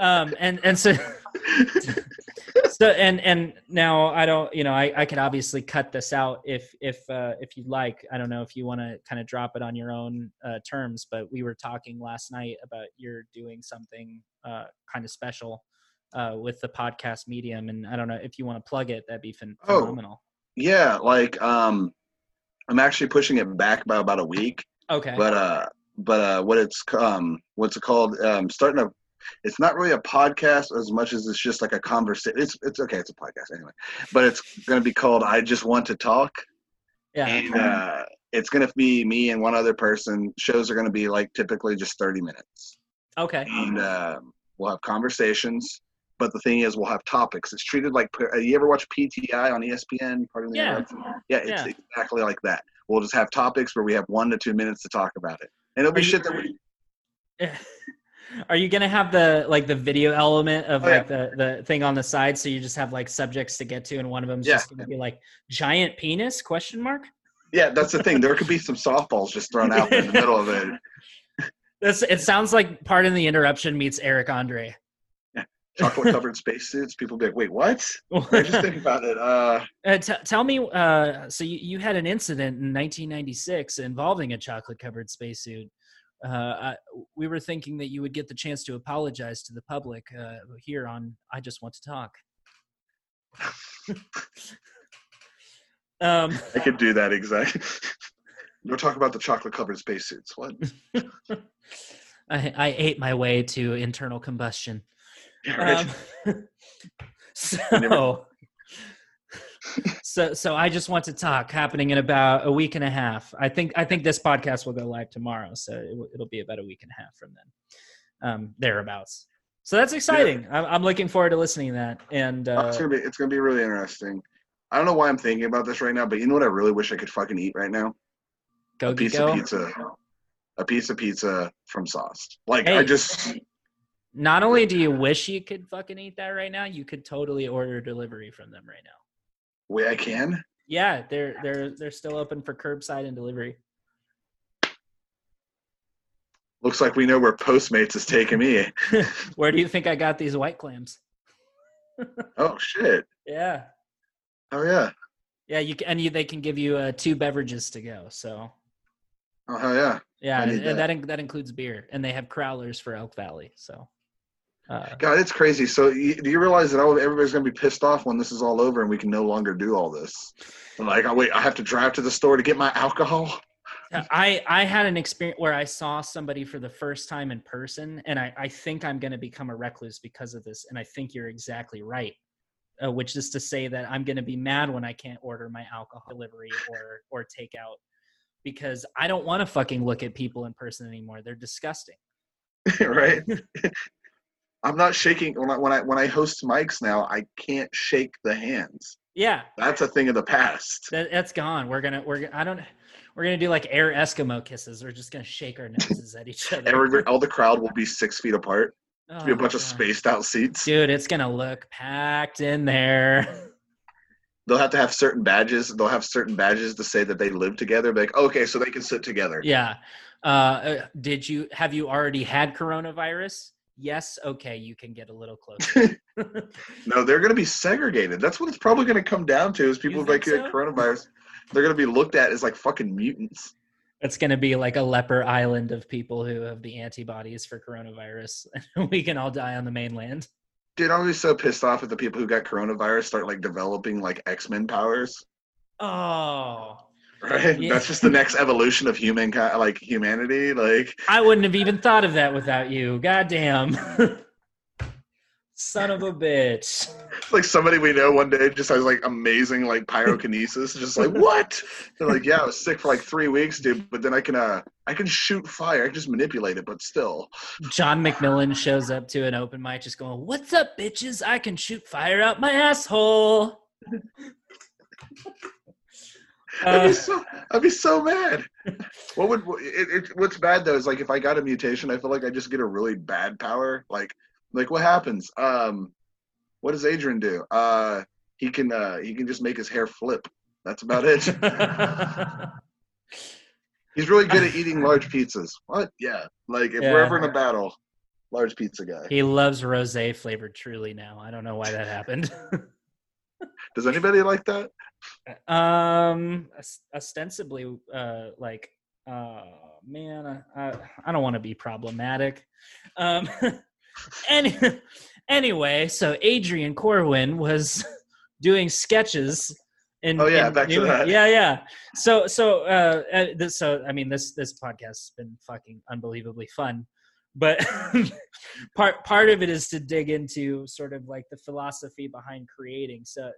Um and and so so and and now I don't you know I I could obviously cut this out if if uh, if you'd like. I don't know if you want to kind of drop it on your own uh, terms but we were talking last night about you're doing something uh, kind of special uh, with the podcast medium and I don't know if you want to plug it that'd be ph- oh, phenomenal. Yeah, like um, I'm actually pushing it back by about a week. Okay. But uh, but uh, what it's um, what's it called? Um, starting to it's not really a podcast as much as it's just like a conversation. It's it's okay. It's a podcast anyway, but it's going to be called "I Just Want to Talk." Yeah. And uh, it's going to be me and one other person. Shows are going to be like typically just thirty minutes. Okay. And uh, we'll have conversations. But the thing is, we'll have topics. It's treated like uh, you ever watch PTI on ESPN? The yeah. yeah, it's yeah. exactly like that. We'll just have topics where we have one to two minutes to talk about it, and it'll be shit that we. Are you gonna have the like the video element of oh, like yeah. the the thing on the side, so you just have like subjects to get to, and one of them's yeah. just gonna be like giant penis question mark? Yeah, that's the thing. There could be some softballs just thrown out in the middle of it. This it sounds like Pardon the Interruption meets Eric Andre. Chocolate covered spacesuits. People be like, "Wait, what?" I just think about it. Uh, uh t- tell me. Uh, so you, you had an incident in 1996 involving a chocolate covered spacesuit uh, I, we were thinking that you would get the chance to apologize to the public uh, here on I Just Want to Talk. um, I could do that exactly. Don't talk about the chocolate covered spacesuits. What? I, I ate my way to internal combustion. Right. um, so, so so I just want to talk happening in about a week and a half. I think I think this podcast will go live tomorrow, so it, will be about a week and a half from then, um, thereabouts. So that's exciting. Yeah. I'm, I'm, looking forward to listening to that. And uh, oh, it's gonna be it's gonna be really interesting. I don't know why I'm thinking about this right now, but you know what I really wish I could fucking eat right now? Go a piece go. of pizza. A piece of pizza from Sauced. Like hey, I just. Not only do you wish you could fucking eat that right now, you could totally order delivery from them right now way I can? Yeah, they're they're they're still open for curbside and delivery. Looks like we know where Postmates is taking me. where do you think I got these White Claws? oh shit! Yeah. Oh yeah. Yeah, you can, and you, they can give you uh, two beverages to go. So. Oh hell yeah! Yeah, and that. that that includes beer, and they have crowlers for Elk Valley. So. Uh, God, it's crazy. So, you, do you realize that everybody's going to be pissed off when this is all over and we can no longer do all this? I'm like, oh, wait, I have to drive to the store to get my alcohol. I I had an experience where I saw somebody for the first time in person, and I I think I'm going to become a recluse because of this. And I think you're exactly right. Uh, which is to say that I'm going to be mad when I can't order my alcohol delivery or or takeout because I don't want to fucking look at people in person anymore. They're disgusting. right. I'm not shaking when I when I when I host mics now. I can't shake the hands. Yeah, that's a thing of the past. That, that's gone. We're gonna we're I don't we're gonna do like air Eskimo kisses. We're just gonna shake our noses at each other. Every, all the crowd will be six feet apart. Oh, be a bunch God. of spaced out seats. Dude, it's gonna look packed in there. They'll have to have certain badges. They'll have certain badges to say that they live together. Be like, okay, so they can sit together. Yeah. Uh, uh did you have you already had coronavirus? Yes, okay, you can get a little closer. no, they're going to be segregated. That's what it's probably going to come down to is people like so? coronavirus. They're going to be looked at as like fucking mutants. It's going to be like a leper island of people who have the antibodies for coronavirus. we can all die on the mainland. Dude, I'm always so pissed off at the people who got coronavirus start like developing like X Men powers. Oh, right? Yeah. That's just the next evolution of human like humanity. Like I wouldn't have even thought of that without you. Goddamn. Son of a bitch. Like somebody we know one day just has like amazing like pyrokinesis. just like what? They're like, yeah, I was sick for like three weeks, dude. But then I can uh I can shoot fire. I can just manipulate it, but still. John McMillan shows up to an open mic just going, What's up, bitches? I can shoot fire out my asshole. I'd be uh, so I'd be so mad. What would it, it, What's bad though is like if I got a mutation, I feel like I just get a really bad power. Like like what happens? Um, what does Adrian do? Uh, he can uh he can just make his hair flip. That's about it. He's really good at eating large pizzas. What? Yeah. Like if yeah. we're ever in a battle, large pizza guy. He loves rosé flavored truly now. I don't know why that happened. Does anybody like that? Um, ostensibly, uh, like, uh, man, I, I don't want to be problematic. Um, any, anyway, so Adrian Corwin was doing sketches. In, oh yeah, back New, to that. Yeah, yeah. So, so, uh, uh, this, so I mean, this this podcast has been fucking unbelievably fun but part part of it is to dig into sort of like the philosophy behind creating so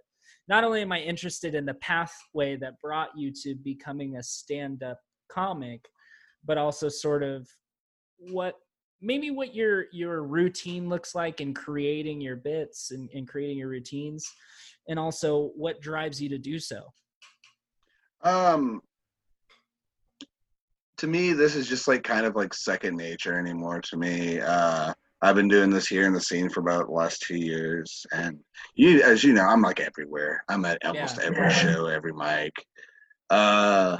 not only am I interested in the pathway that brought you to becoming a stand up comic, but also sort of what maybe what your your routine looks like in creating your bits and, and creating your routines and also what drives you to do so. Um to me this is just like kind of like second nature anymore to me. Uh I've been doing this here in the scene for about the last two years, and you, as you know, I'm like everywhere. I'm at almost yeah. every show, every mic. Uh,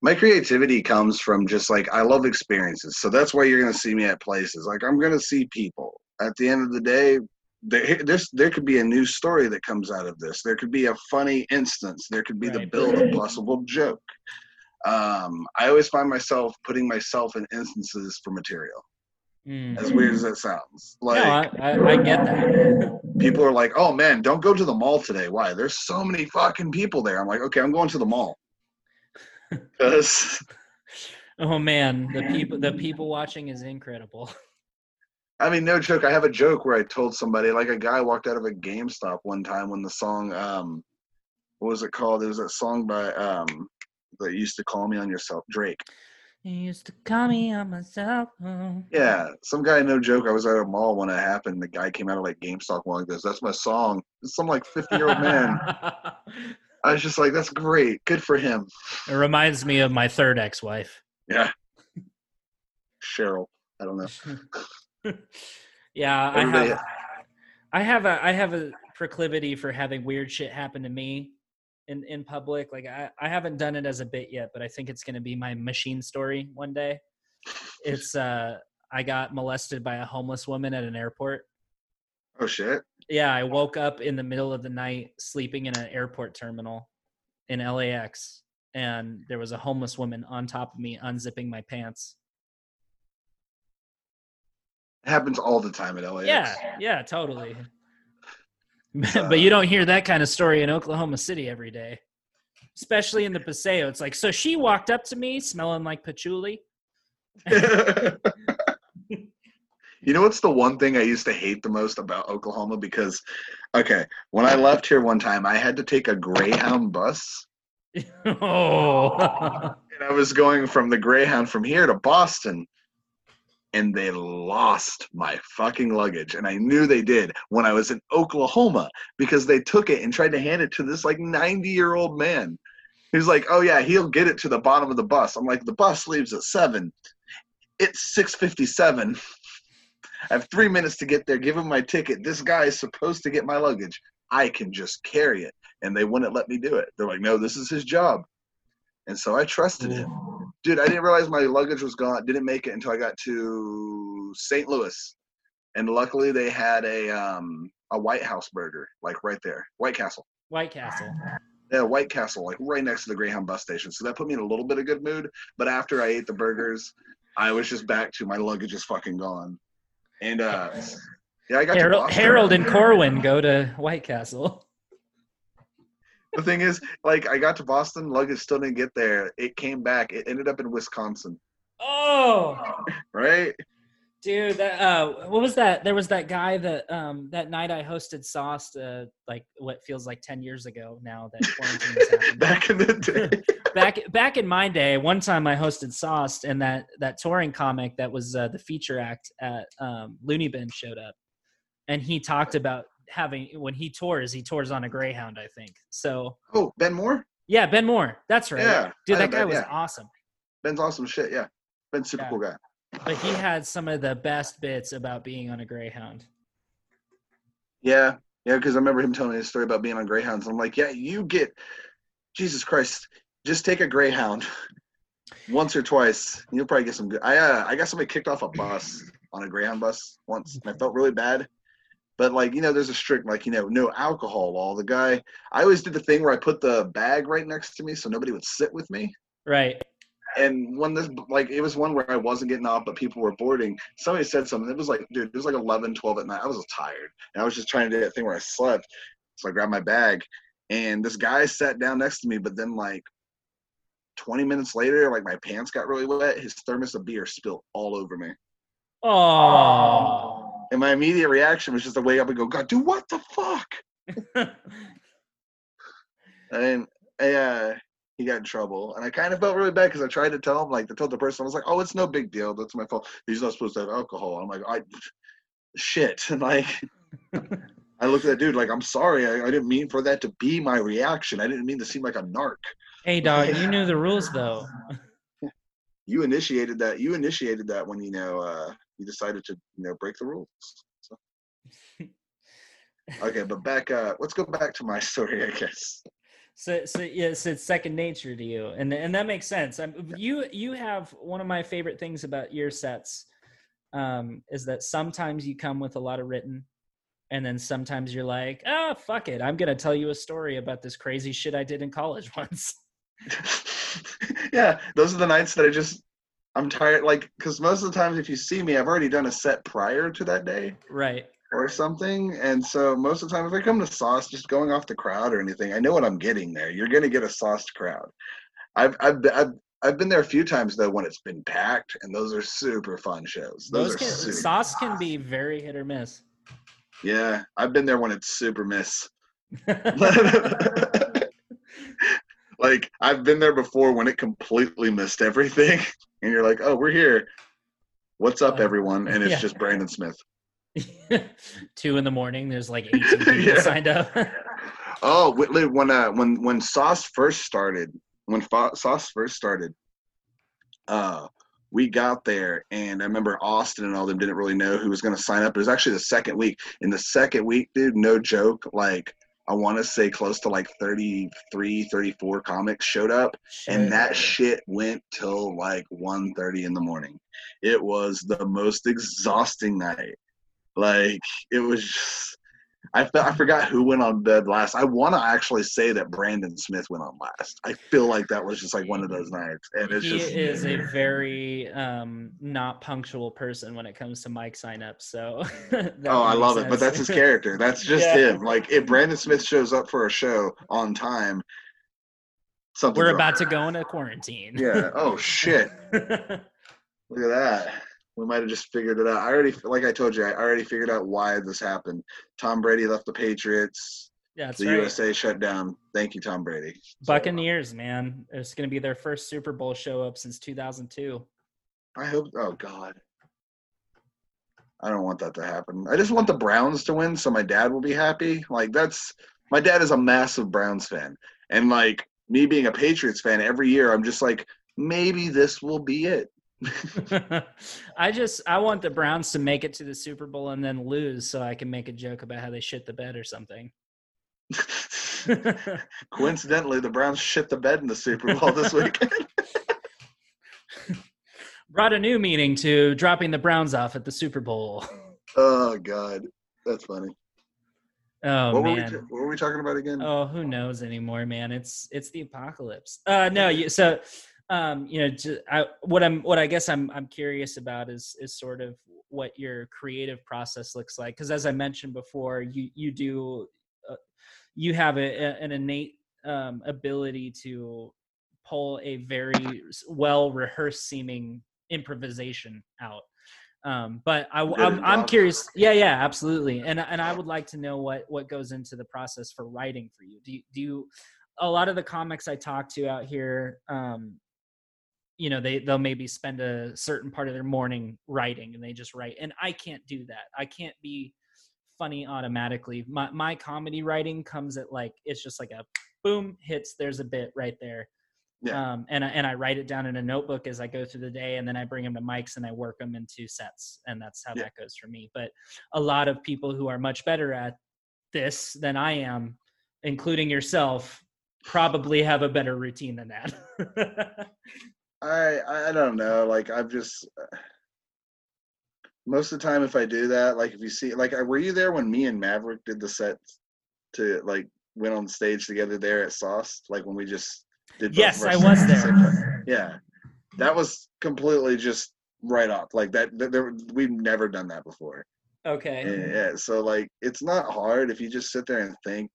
my creativity comes from just like I love experiences, so that's why you're gonna see me at places. Like I'm gonna see people. At the end of the day, there, this there could be a new story that comes out of this. There could be a funny instance. There could be right. the build of possible joke. Um, I always find myself putting myself in instances for material. Mm. As weird as that sounds, like no, I, I, I, get that. people are like, "Oh man, don't go to the mall today." Why? There's so many fucking people there. I'm like, okay, I'm going to the mall. Because oh man, the people the people watching is incredible. I mean, no joke. I have a joke where I told somebody, like a guy walked out of a GameStop one time when the song, um, what was it called? It was a song by um, that used to call me on yourself, Drake. He used to call me on my cell phone. Yeah, some guy, no joke. I was at a mall when it happened. The guy came out of like GameStop one like this. That's my song. It's some like 50 year old man. I was just like, that's great. Good for him. It reminds me of my third ex wife. Yeah. Cheryl. I don't know. yeah, I have, I have a I have a proclivity for having weird shit happen to me in in public. Like I, I haven't done it as a bit yet, but I think it's going to be my machine story one day. It's uh I got molested by a homeless woman at an airport. Oh shit. Yeah, I woke up in the middle of the night sleeping in an airport terminal in LAX and there was a homeless woman on top of me unzipping my pants. It happens all the time at LAX. Yeah, yeah, totally. But you uh, don't hear that kind of story in Oklahoma City every day. especially in the paseo. It's like, so she walked up to me smelling like patchouli. You know what's the one thing I used to hate the most about Oklahoma? Because, okay, when I left here one time, I had to take a Greyhound bus. oh. and I was going from the Greyhound from here to Boston, and they lost my fucking luggage. And I knew they did when I was in Oklahoma because they took it and tried to hand it to this like 90 year old man. He's like, oh yeah, he'll get it to the bottom of the bus. I'm like, the bus leaves at seven. It's 657. I have three minutes to get there. Give him my ticket. This guy is supposed to get my luggage. I can just carry it. And they wouldn't let me do it. They're like, no, this is his job. And so I trusted him. Dude, I didn't realize my luggage was gone. Didn't make it until I got to St. Louis. And luckily they had a um a White House burger, like right there. White Castle. White Castle. Yeah, White Castle, like right next to the Greyhound bus station. So that put me in a little bit of good mood. But after I ate the burgers, I was just back to my luggage is fucking gone. And uh, yeah, I got Harold, Harold and Corwin go to White Castle. The thing is, like, I got to Boston, luggage still didn't get there. It came back. It ended up in Wisconsin. Oh, right. Dude, that uh, what was that? There was that guy that um that night I hosted Sauce, uh, like what feels like ten years ago now that quarantine was happening. back in the day. back back in my day, one time I hosted Sauce, and that that touring comic that was uh, the feature act at um, Loony Bin showed up, and he talked about having when he tours, he tours on a Greyhound, I think. So. Oh, Ben Moore. Yeah, Ben Moore. That's right. Yeah, dude, that guy ben, was yeah. awesome. Ben's awesome shit. Yeah, Ben's super yeah. cool guy but he had some of the best bits about being on a Greyhound. Yeah, yeah, because I remember him telling me a story about being on Greyhounds. I'm like, yeah, you get Jesus Christ, just take a Greyhound once or twice, you'll probably get some good. I uh, I got somebody kicked off a bus on a Greyhound bus once, and I felt really bad. But like you know, there's a strict like you know no alcohol law. The guy, I always did the thing where I put the bag right next to me so nobody would sit with me. Right. And when this like it was one where i wasn't getting off but people were boarding. Somebody said something. It was like dude it was like 11 12 at night. I was tired. And i was just trying to do that thing where i slept. So i grabbed my bag and this guy sat down next to me but then like 20 minutes later like my pants got really wet. His thermos of beer spilled all over me. Oh and my immediate reaction was just to wake up and go god dude what the fuck and uh he got in trouble. And I kind of felt really bad because I tried to tell him, like, to tell the person, I was like, oh, it's no big deal. That's my fault. He's not supposed to have alcohol. I'm like, I, shit. And like, I looked at that dude like, I'm sorry. I, I, didn't mean for that to be my reaction. I didn't mean to seem like a narc. Hey, dog, you knew the rules, though. you initiated that. You initiated that when, you know, uh, you decided to, you know, break the rules. So. okay, but back, uh, let's go back to my story, I guess so so yeah so it's second nature to you and and that makes sense I'm, you you have one of my favorite things about your sets um is that sometimes you come with a lot of written and then sometimes you're like oh fuck it i'm gonna tell you a story about this crazy shit i did in college once yeah those are the nights that i just i'm tired like because most of the times if you see me i've already done a set prior to that day right or something. And so most of the time, if I come to sauce, just going off the crowd or anything, I know what I'm getting there. You're going to get a sauced crowd. I've, I've, I've, I've been there a few times though when it's been packed, and those are super fun shows. Those, those can, sauce fun. can be very hit or miss. Yeah, I've been there when it's super miss. like I've been there before when it completely missed everything, and you're like, "Oh, we're here. What's up, uh, everyone?" And it's yeah. just Brandon Smith. two in the morning. There's like 18 people yeah. signed up. oh, when uh, when when Sauce first started, when Sauce first started, uh, we got there, and I remember Austin and all them didn't really know who was going to sign up. It was actually the second week. In the second week, dude, no joke, like I want to say close to like 33, 34 comics showed up, and that shit went till like 1.30 in the morning. It was the most exhausting night. Like it was just I felt I forgot who went on bed last. I want to actually say that Brandon Smith went on last. I feel like that was just like one of those nights, and it's he just he is a very um, not punctual person when it comes to mic signups. So oh, I love sense. it, but that's his character. That's just yeah. him. Like if Brandon Smith shows up for a show on time, Something We're about to go into quarantine. Yeah. Oh shit. Look at that. We might have just figured it out. I already, like I told you, I already figured out why this happened. Tom Brady left the Patriots. Yeah, the right. USA shut down. Thank you, Tom Brady. Buccaneers, so, man. It's going to be their first Super Bowl show up since 2002. I hope. Oh God. I don't want that to happen. I just want the Browns to win so my dad will be happy. Like that's my dad is a massive Browns fan. And like me being a Patriots fan every year, I'm just like, maybe this will be it. I just I want the Browns to make it to the Super Bowl and then lose so I can make a joke about how they shit the bed or something. Coincidentally, the Browns shit the bed in the Super Bowl this weekend. Brought a new meaning to dropping the Browns off at the Super Bowl. Oh God, that's funny. Oh what man, were we, what were we talking about again? Oh, who knows anymore, man? It's it's the apocalypse. Uh, no, you so um, you know, just, I, what I'm what I guess I'm I'm curious about is is sort of what your creative process looks like because as I mentioned before, you you do uh, you have a, a, an innate um, ability to pull a very well rehearsed seeming improvisation out um, but I, I'm, I'm curious. Yeah, yeah, absolutely. And and I would like to know what what goes into the process for writing for you. Do you, do you a lot of the comics I talk to out here, um, you know, they they'll maybe spend a certain part of their morning writing, and they just write. And I can't do that. I can't be funny automatically. My my comedy writing comes at like it's just like a boom hits. There's a bit right there yeah. Um, and I, and I write it down in a notebook as I go through the day, and then I bring them to mics and I work them into sets, and that's how yeah. that goes for me. But a lot of people who are much better at this than I am, including yourself, probably have a better routine than that. I I don't know. Like I've just uh, most of the time if I do that, like if you see, like were you there when me and Maverick did the set to like went on stage together there at Sauce? Like when we just did yes, I was there. Yeah, that was completely just right off. Like that, there, we've never done that before. Okay. Yeah, so like it's not hard if you just sit there and think.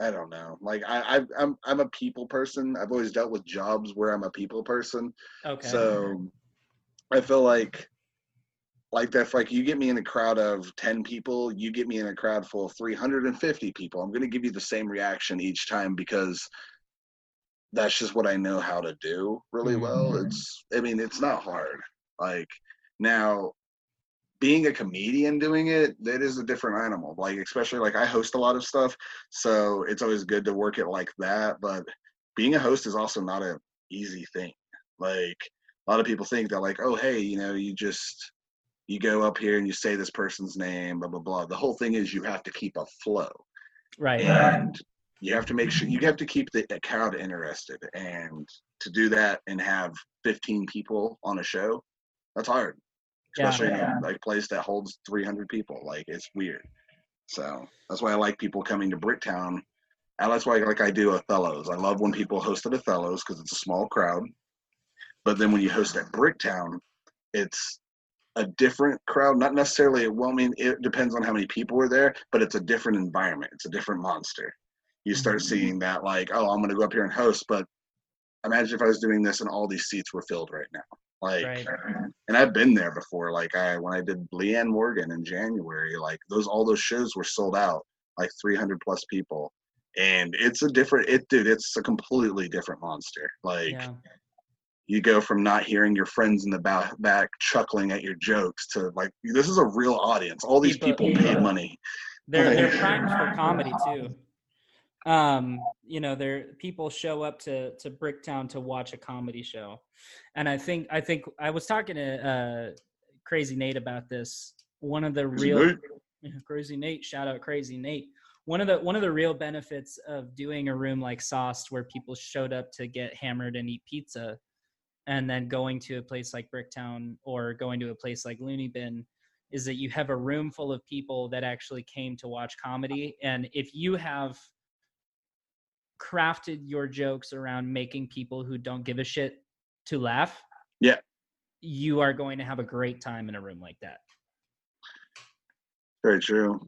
I don't know. Like I, I, I'm, I'm a people person. I've always dealt with jobs where I'm a people person. Okay. So I feel like like that like you get me in a crowd of 10 people you get me in a crowd full of 350 people i'm going to give you the same reaction each time because that's just what I know how to do really well. Mm-hmm. It's I mean, it's not hard. Like now being a comedian doing it, that is a different animal. Like especially like I host a lot of stuff, so it's always good to work it like that, but being a host is also not an easy thing. Like a lot of people think that like, oh hey, you know, you just you go up here and you say this person's name, blah blah blah. The whole thing is you have to keep a flow. Right. And you have to make sure you have to keep the crowd interested and to do that and have 15 people on a show that's hard especially yeah, in a like place that holds 300 people like it's weird. So that's why i like people coming to bricktown. And that's why like i do othello's. I love when people host at othello's because it's a small crowd. But then when you host at bricktown it's a different crowd. Not necessarily well i mean it depends on how many people are there but it's a different environment. It's a different monster. You start mm-hmm. seeing that like, oh, I'm going to go up here and host, but imagine if I was doing this and all these seats were filled right now. Like, right. and I've been there before. Like, I when I did Leanne Morgan in January, like those all those shows were sold out, like 300 plus people, and it's a different. It, dude, it's a completely different monster. Like. Yeah. You go from not hearing your friends in the back, back chuckling at your jokes to like this is a real audience. All these people, people paid money. They're they're primed for comedy too um you know there people show up to to bricktown to watch a comedy show. And i think i think i was talking to uh crazy nate about this. One of the real crazy nate shout out crazy nate. One of the one of the real benefits of doing a room like sauce where people showed up to get hammered and eat pizza and then going to a place like bricktown or going to a place like loony bin is that you have a room full of people that actually came to watch comedy. And if you have crafted your jokes around making people who don't give a shit to laugh, yeah, you are going to have a great time in a room like that. Very true.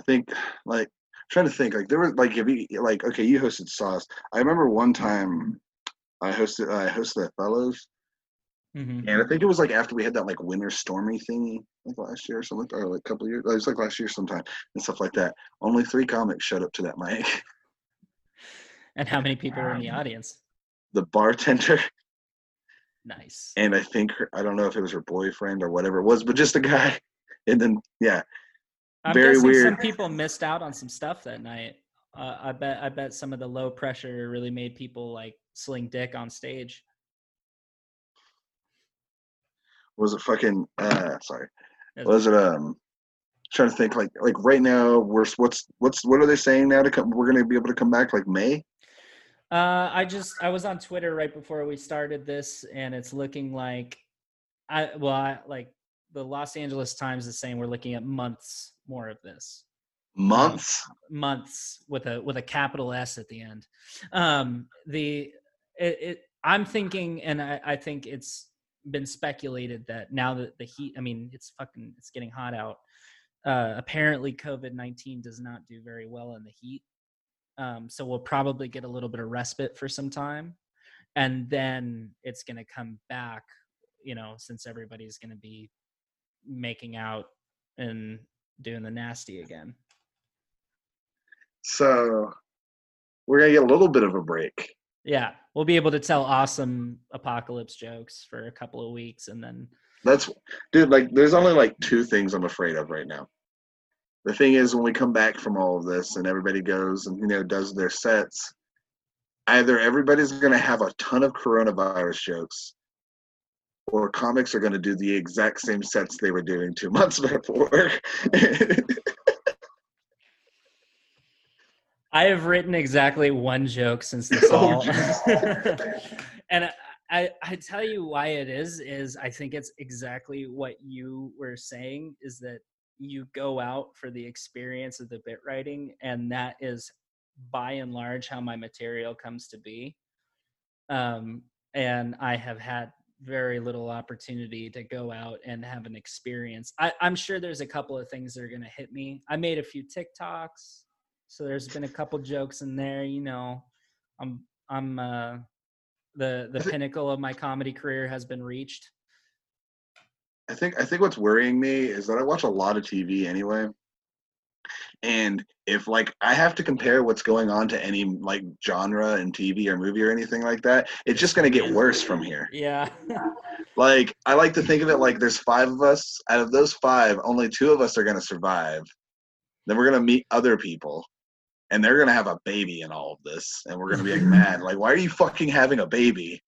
I think like trying to think like there was like if you like okay you hosted sauce i remember one time i hosted i hosted Othello's mm-hmm. and i think it was like after we had that like winter stormy thingy like last year or something or like a couple years it was like last year sometime and stuff like that only three comics showed up to that mic and how many people were in the audience the bartender nice and i think her, i don't know if it was her boyfriend or whatever it was but just a guy and then yeah I'm very weird. Some people missed out on some stuff that night. Uh, I bet. I bet some of the low pressure really made people like sling dick on stage. Was it fucking? Uh, sorry. Was it um? Trying to think like like right now we're what's what's what are they saying now to come? We're gonna be able to come back like May. Uh, I just I was on Twitter right before we started this, and it's looking like I well I like the Los Angeles Times is saying we're looking at months more of this. Months. Um, months with a with a capital S at the end. Um, the it, it I'm thinking, and I, I think it's been speculated that now that the heat, I mean, it's fucking, it's getting hot out. Uh, apparently, COVID nineteen does not do very well in the heat, um, so we'll probably get a little bit of respite for some time, and then it's going to come back. You know, since everybody's going to be making out and doing the nasty again. So we're gonna get a little bit of a break. Yeah, we'll be able to tell awesome apocalypse jokes for a couple of weeks, and then that's dude. Like, there's only like two things I'm afraid of right now. The thing is, when we come back from all of this, and everybody goes and you know does their sets, either everybody's gonna have a ton of coronavirus jokes, or comics are going to do the exact same sets they were doing two months before. I have written exactly one joke since this oh, all, and I, I tell you why it is is I think it's exactly what you were saying is that you go out for the experience of the bit writing, and that is by and large how my material comes to be. Um, and I have had very little opportunity to go out and have an experience. I, am sure there's a couple of things that are going to hit me. I made a few TikToks, so there's been a couple jokes in there. You know, I'm I'm uh, the the pinnacle of my comedy career has been reached. I think I think what's worrying me is that I watch a lot of TV anyway, and if like I have to compare what's going on to any like genre in TV or movie or anything like that, it's just gonna get worse from here. Yeah. like I like to think of it like there's five of us. Out of those five, only two of us are gonna survive. Then we're gonna meet other people. And they're gonna have a baby in all of this, and we're gonna be like, "Man, like, why are you fucking having a baby?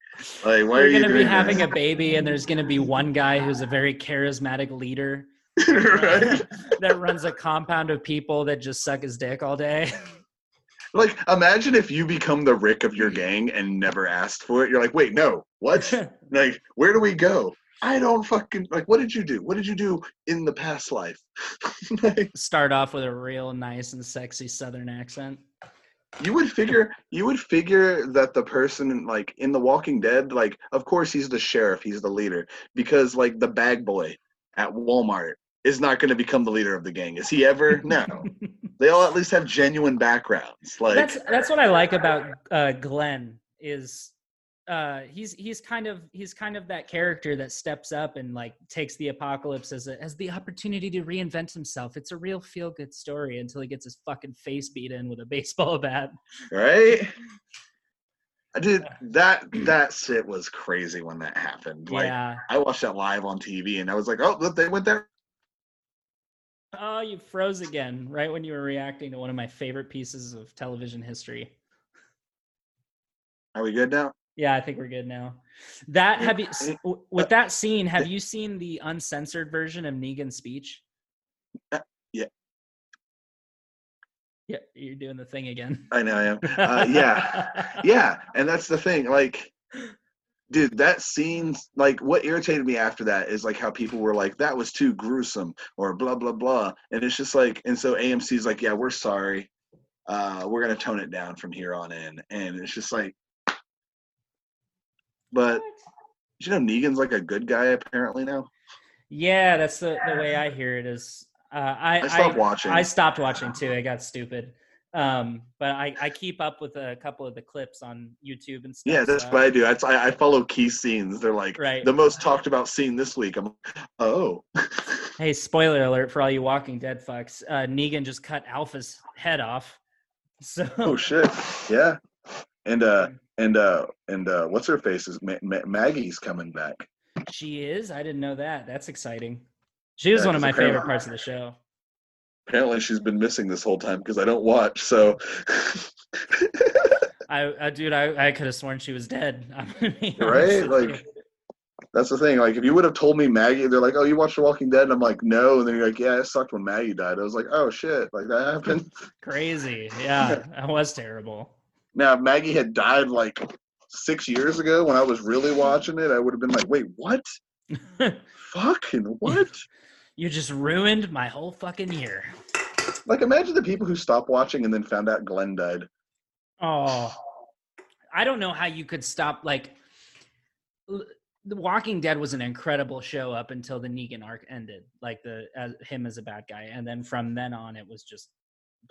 Like, why You're are you gonna be having a baby?" And there's gonna be one guy who's a very charismatic leader right? that runs a compound of people that just suck his dick all day. Like, imagine if you become the Rick of your gang and never asked for it. You're like, wait, no, what? like, where do we go? I don't fucking like. What did you do? What did you do in the past life? like, Start off with a real nice and sexy Southern accent. You would figure. You would figure that the person, like in The Walking Dead, like, of course he's the sheriff, he's the leader, because like the bag boy at Walmart is not going to become the leader of the gang. Is he ever? No. they all at least have genuine backgrounds. Like that's that's what I like about uh, Glenn is uh, he's he's kind of he's kind of that character that steps up and like takes the apocalypse as a, as the opportunity to reinvent himself. It's a real feel good story until he gets his fucking face beat in with a baseball bat. Right. I did that that shit was crazy when that happened. Like yeah. I watched that live on TV and I was like, oh, they went there Oh, you froze again right when you were reacting to one of my favorite pieces of television history. Are we good now? Yeah, I think we're good now. That have you with that scene? Have you seen the uncensored version of Negan's speech? Uh, yeah. Yeah, you're doing the thing again. I know I am. Uh, yeah, yeah, and that's the thing. Like, dude that scene's like what irritated me after that is like how people were like that was too gruesome or blah blah blah and it's just like and so amc's like yeah we're sorry uh we're gonna tone it down from here on in and it's just like but you know negan's like a good guy apparently now yeah that's the, the way i hear it is uh i i stopped I, watching i stopped watching too i got stupid um, but I, I keep up with a couple of the clips on YouTube and stuff. Yeah, that's so. what I do. I, I follow key scenes. They're like right. the most talked about scene this week. I'm like, oh. hey, spoiler alert for all you Walking Dead fucks. Uh, Negan just cut Alpha's head off. So. Oh shit! Yeah, and uh and uh and uh what's her face is Ma- Ma- Maggie's coming back. She is. I didn't know that. That's exciting. She was yeah, one of my favorite parts of the show. Apparently, she's been missing this whole time because I don't watch. So, I, I, dude, I, I could have sworn she was dead. right? Like, that's the thing. Like, if you would have told me Maggie, they're like, "Oh, you watched The Walking Dead," and I'm like, "No," and then you're like, "Yeah, it sucked when Maggie died." I was like, "Oh shit!" Like that happened. Crazy. Yeah, that was terrible. Now, if Maggie had died like six years ago when I was really watching it, I would have been like, "Wait, what? Fucking what?" You just ruined my whole fucking year. Like, imagine the people who stopped watching and then found out Glenn died. Oh, I don't know how you could stop. Like, The Walking Dead was an incredible show up until the Negan arc ended. Like the as, him as a bad guy, and then from then on, it was just.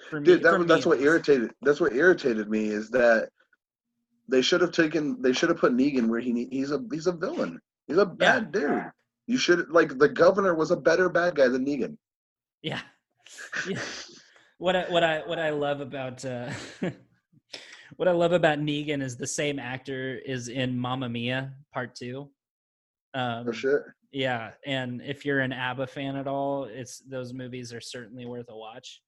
For me, Dude, that, me, that's what irritated. That's what irritated me is that they should have taken. They should have put Negan where he he's a he's a villain. He's a bad yeah. dude. You should like the governor was a better bad guy than Negan. Yeah. yeah. what I what I what I love about uh what I love about Negan is the same actor is in Mamma Mia Part Two. Um, oh shit. Yeah, and if you're an ABBA fan at all, it's those movies are certainly worth a watch.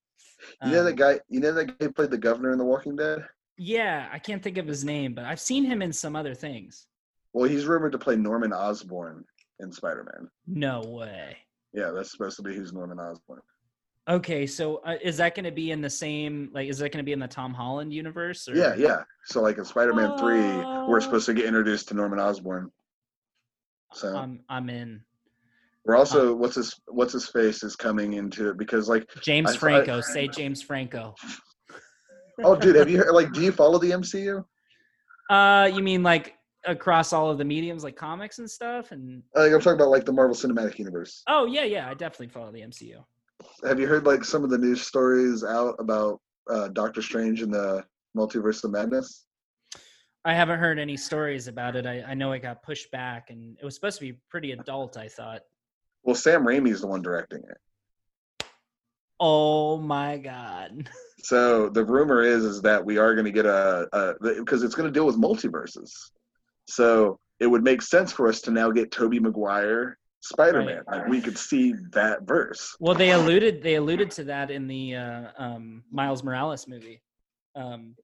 You know um, that guy. You know that guy who played the governor in The Walking Dead. Yeah, I can't think of his name, but I've seen him in some other things. Well, he's rumored to play Norman Osborn in Spider-Man. No way. Yeah, that's supposed to be who's Norman Osborn. Okay, so uh, is that going to be in the same like is that going to be in the Tom Holland universe? Or? Yeah, yeah. So like in Spider-Man 3, we're supposed to get introduced to Norman Osborn. So I'm I'm in. We're also um, what's his what's his face is coming into it because like James I, Franco, I, say James Franco. oh dude, have you heard, like do you follow the MCU? Uh you mean like across all of the mediums like comics and stuff and like I'm talking about like the Marvel Cinematic Universe. Oh yeah, yeah, I definitely follow the MCU. Have you heard like some of the news stories out about uh, Doctor Strange and the Multiverse of Madness? I haven't heard any stories about it. I, I know it got pushed back and it was supposed to be pretty adult, I thought. Well, Sam Raimi's the one directing it. Oh my god. So the rumor is is that we are going to get a because it's going to deal with multiverses. So it would make sense for us to now get Tobey Maguire Spider-Man. Right. Like we could see that verse. Well, they alluded they alluded to that in the uh, um, Miles Morales movie. Um,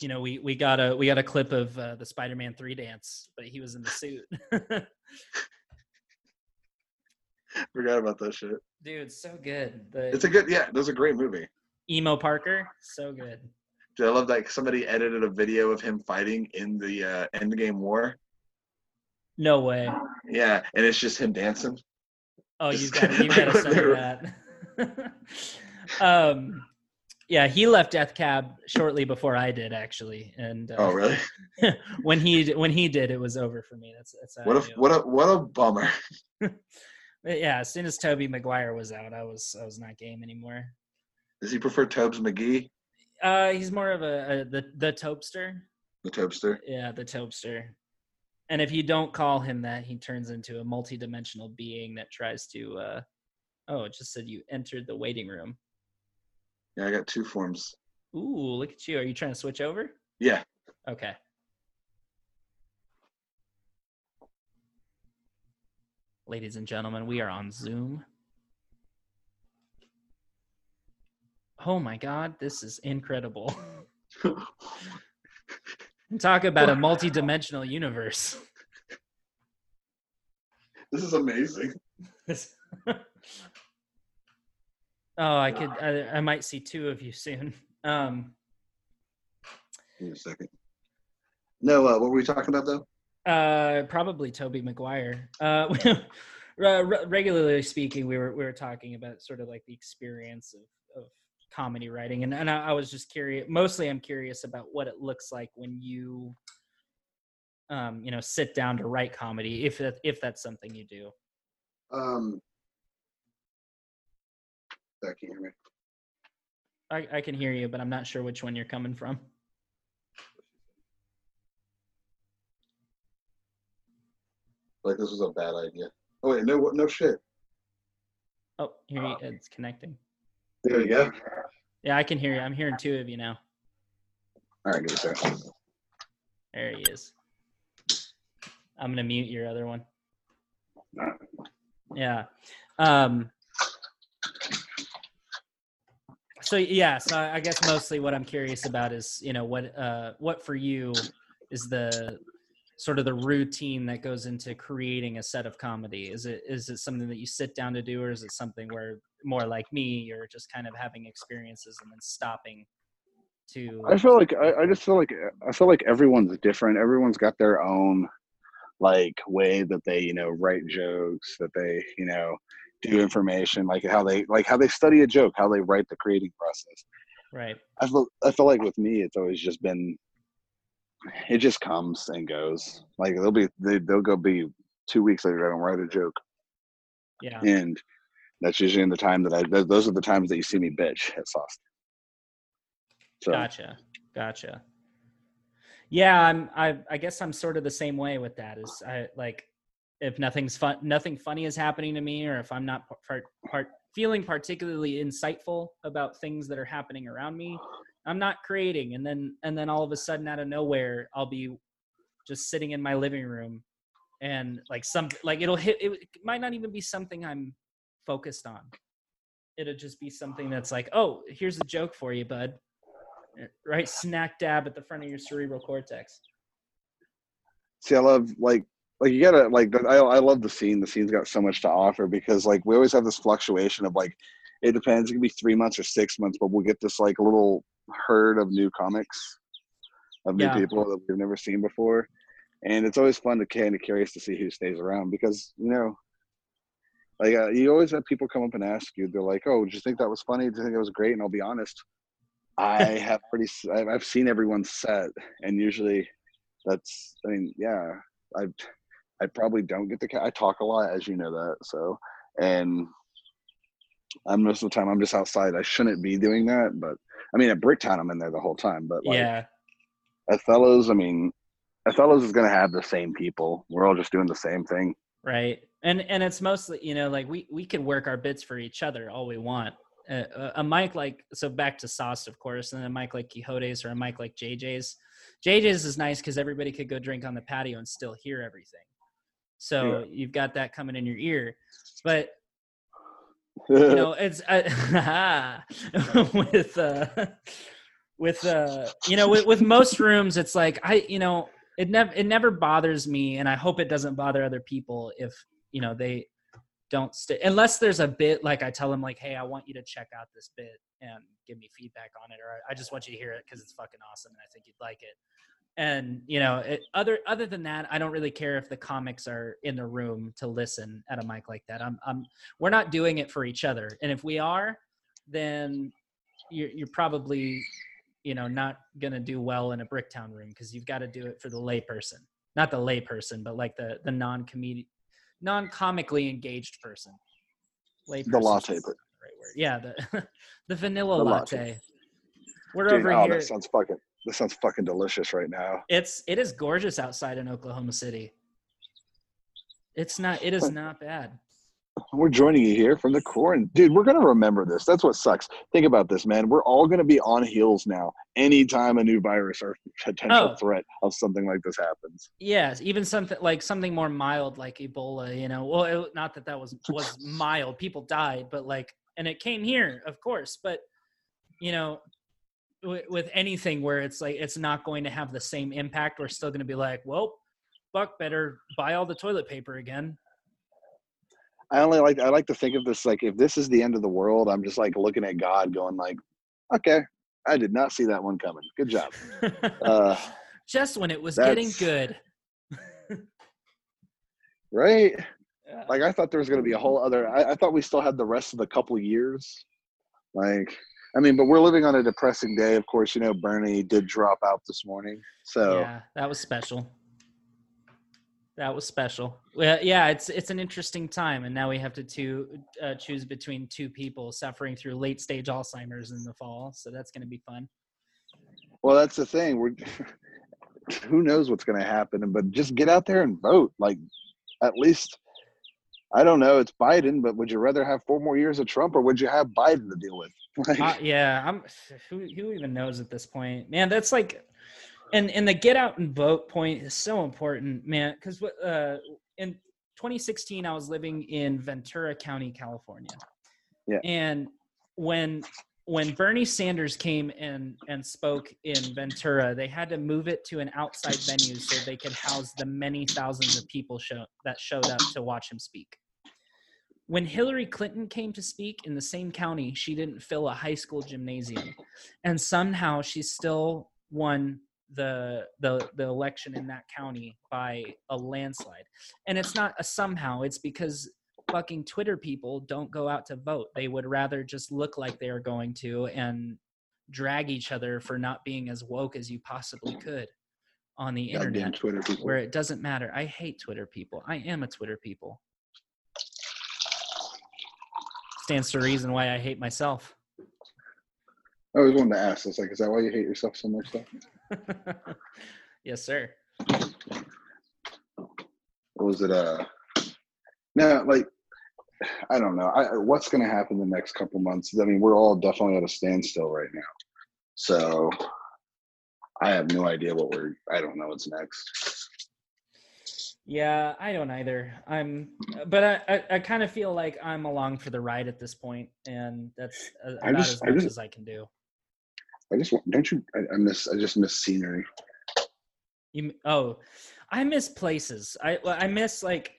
you know, we we got a we got a clip of uh, the Spider-Man three dance, but he was in the suit. Forgot about that shit. Dude, so good. The, it's a good yeah. That's a great movie. Emo Parker, so good. Dude, I love that somebody edited a video of him fighting in the uh, Endgame War. No way. Yeah, and it's just him dancing. Oh, you got you got to send that. um, yeah, he left Death Cab shortly before I did, actually. And uh, oh, really? when he when he did, it was over for me. That's that's what a what a what a bummer. Yeah, as soon as Tobey Maguire was out, I was I was not game anymore. Does he prefer Tobes McGee? Uh, he's more of a, a the the Topester. The Topester. Yeah, the Topester. And if you don't call him that, he turns into a multi-dimensional being that tries to. Uh, oh, it just said you entered the waiting room. Yeah, I got two forms. Ooh, look at you. Are you trying to switch over? Yeah. Okay. Ladies and gentlemen, we are on Zoom. oh my god, this is incredible. Talk about a multi-dimensional universe. This is amazing. oh, I could. I, I, might see two of you soon. Um, Give a second. No, uh, what were we talking about though? Uh, probably Tobey Maguire. Uh, regularly speaking, we were we were talking about sort of like the experience of of comedy writing and, and I, I, was just curious mostly i'm curious about what it looks like when you um you know sit down to write comedy if that if that's something you do um that can hear me I, I can hear you, but I'm not sure which one you're coming from. Like this was a bad idea. Oh wait, no, no shit. Oh, here you, it's connecting. There we go. Yeah, I can hear you. I'm hearing two of you now. All right, give it a. There he is. I'm gonna mute your other one. Yeah. Um, so yeah, so I guess mostly what I'm curious about is, you know, what uh what for you is the sort of the routine that goes into creating a set of comedy? Is it is it something that you sit down to do or is it something where more like me, you're just kind of having experiences and then stopping to I feel like I, I just feel like I feel like everyone's different. Everyone's got their own like way that they you know write jokes that they you know do information like how they like how they study a joke how they write the creating process right i feel i feel like with me it's always just been it just comes and goes like they'll be they, they'll go be two weeks later i don't write a joke yeah and that's usually in the time that i those are the times that you see me bitch at sauce so. gotcha gotcha yeah, I'm. I, I guess I'm sort of the same way with that. Is I like if nothing's fun, nothing funny is happening to me, or if I'm not part, part feeling particularly insightful about things that are happening around me, I'm not creating. And then and then all of a sudden, out of nowhere, I'll be just sitting in my living room, and like some like it'll hit. It, might not even be something I'm focused on. It'll just be something that's like, oh, here's a joke for you, bud right snack dab at the front of your cerebral cortex. See, I love like like you gotta like I I love the scene. The scene's got so much to offer because like we always have this fluctuation of like it depends. It can be three months or six months, but we'll get this like little herd of new comics of new yeah. people that we've never seen before, and it's always fun to kind of curious to see who stays around because you know. Like uh, you always have people come up and ask you, they're like, "Oh, did you think that was funny? Did you think it was great?" And I'll be honest, I have pretty. I've seen everyone's set, and usually, that's. I mean, yeah, I, I probably don't get the. I talk a lot, as you know that. So, and I'm most of the time I'm just outside. I shouldn't be doing that, but I mean, at Bricktown I'm in there the whole time. But like, yeah, Othello's, I mean, Othello's is gonna have the same people. We're all just doing the same thing, right? And and it's mostly you know like we we can work our bits for each other all we want a, a mic like so back to sauce of course and a mic like quixote's or a mic like jj's jj's is nice because everybody could go drink on the patio and still hear everything so yeah. you've got that coming in your ear but you know it's uh, with uh with uh you know with, with most rooms it's like i you know it never it never bothers me and i hope it doesn't bother other people if you know they don't stay unless there's a bit like I tell them like, hey, I want you to check out this bit and give me feedback on it, or I just want you to hear it because it's fucking awesome and I think you'd like it. And you know, it, other other than that, I don't really care if the comics are in the room to listen at a mic like that. I'm, I'm we're not doing it for each other, and if we are, then you're, you're probably you know not gonna do well in a Bricktown room because you've got to do it for the layperson, not the layperson, but like the the non comedian non-comically engaged person. Lay the latte. Right word. Yeah, the the vanilla the latte. latte. We're Dude, over oh, here. That sounds fucking. This sounds fucking delicious right now. It's it is gorgeous outside in Oklahoma City. It's not. It is not bad. We're joining you here from the core, and dude, we're gonna remember this. That's what sucks. Think about this, man. We're all gonna be on heels now. Anytime a new virus or potential oh. threat of something like this happens. Yes, even something like something more mild, like Ebola. You know, well, it, not that that was was mild. People died, but like, and it came here, of course. But you know, with anything where it's like it's not going to have the same impact, we're still going to be like, well, Buck better buy all the toilet paper again. I only like I like to think of this like if this is the end of the world, I'm just like looking at God, going like, okay, I did not see that one coming. Good job. Uh, just when it was getting good. right. Yeah. Like I thought there was going to be a whole other. I, I thought we still had the rest of the couple years. Like I mean, but we're living on a depressing day. Of course, you know Bernie did drop out this morning. So yeah, that was special. that was special. Well, yeah, it's it's an interesting time, and now we have to two, uh, choose between two people suffering through late stage Alzheimer's in the fall. So that's going to be fun. Well, that's the thing. We're who knows what's going to happen, but just get out there and vote. Like, at least I don't know. It's Biden, but would you rather have four more years of Trump, or would you have Biden to deal with? Like, uh, yeah, I'm. Who who even knows at this point, man? That's like and and the get out and vote point is so important, man. Because what uh, in 2016, I was living in Ventura County, California. Yeah. And when when Bernie Sanders came and and spoke in Ventura, they had to move it to an outside venue so they could house the many thousands of people show, that showed up to watch him speak. When Hillary Clinton came to speak in the same county, she didn't fill a high school gymnasium, and somehow she still won the the the election in that county by a landslide. And it's not a somehow it's because fucking twitter people don't go out to vote. They would rather just look like they are going to and drag each other for not being as woke as you possibly could on the God internet twitter people. where it doesn't matter. I hate twitter people. I am a twitter people stands to reason why i hate myself I always wanted to ask. It's like, is that why you hate yourself so much? Though? yes, sir. What was it? Uh, now, like, I don't know. I, what's going to happen the next couple months? I mean, we're all definitely at a standstill right now. So I have no idea what we're. I don't know what's next. Yeah, I don't either. I'm, but I, I, I kind of feel like I'm along for the ride at this point, and that's uh, about just, as much just, as I can do. I just want, don't you? I, I miss. I just miss scenery. You oh, I miss places. I I miss like,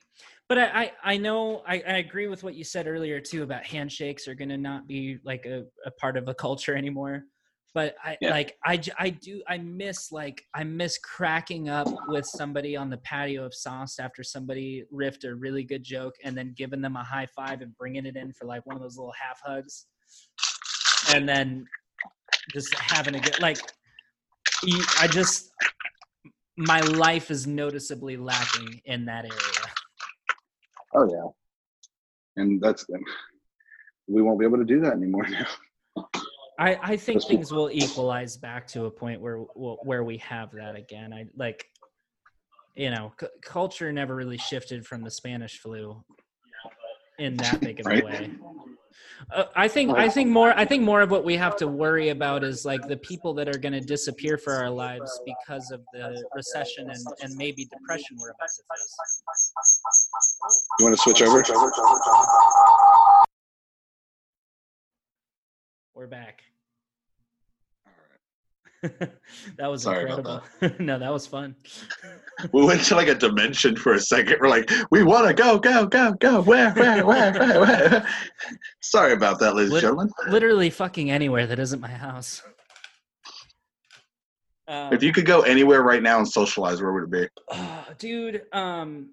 but I I, I know I, I agree with what you said earlier too about handshakes are gonna not be like a, a part of a culture anymore. But I yeah. like I I do I miss like I miss cracking up with somebody on the patio of sauce after somebody riffed a really good joke and then giving them a high five and bringing it in for like one of those little half hugs. And then just having a good like i just my life is noticeably lacking in that area. Oh yeah. And that's we won't be able to do that anymore now I, I think things will equalize back to a point where where we have that again. I like, you know, c- culture never really shifted from the Spanish flu in that big of a way. Uh, I think I think more I think more of what we have to worry about is like the people that are going to disappear for our lives because of the recession and, and maybe depression we're about to face. You want to switch over? We're back. that was Sorry incredible. That. no, that was fun. we went to like a dimension for a second. We're like, we want to go, go, go, go. Where, where, where, where, where? Sorry about that, ladies and gentlemen. Literally fucking anywhere that isn't my house. Um, if you could go anywhere right now and socialize, where would it be? Uh, dude, um,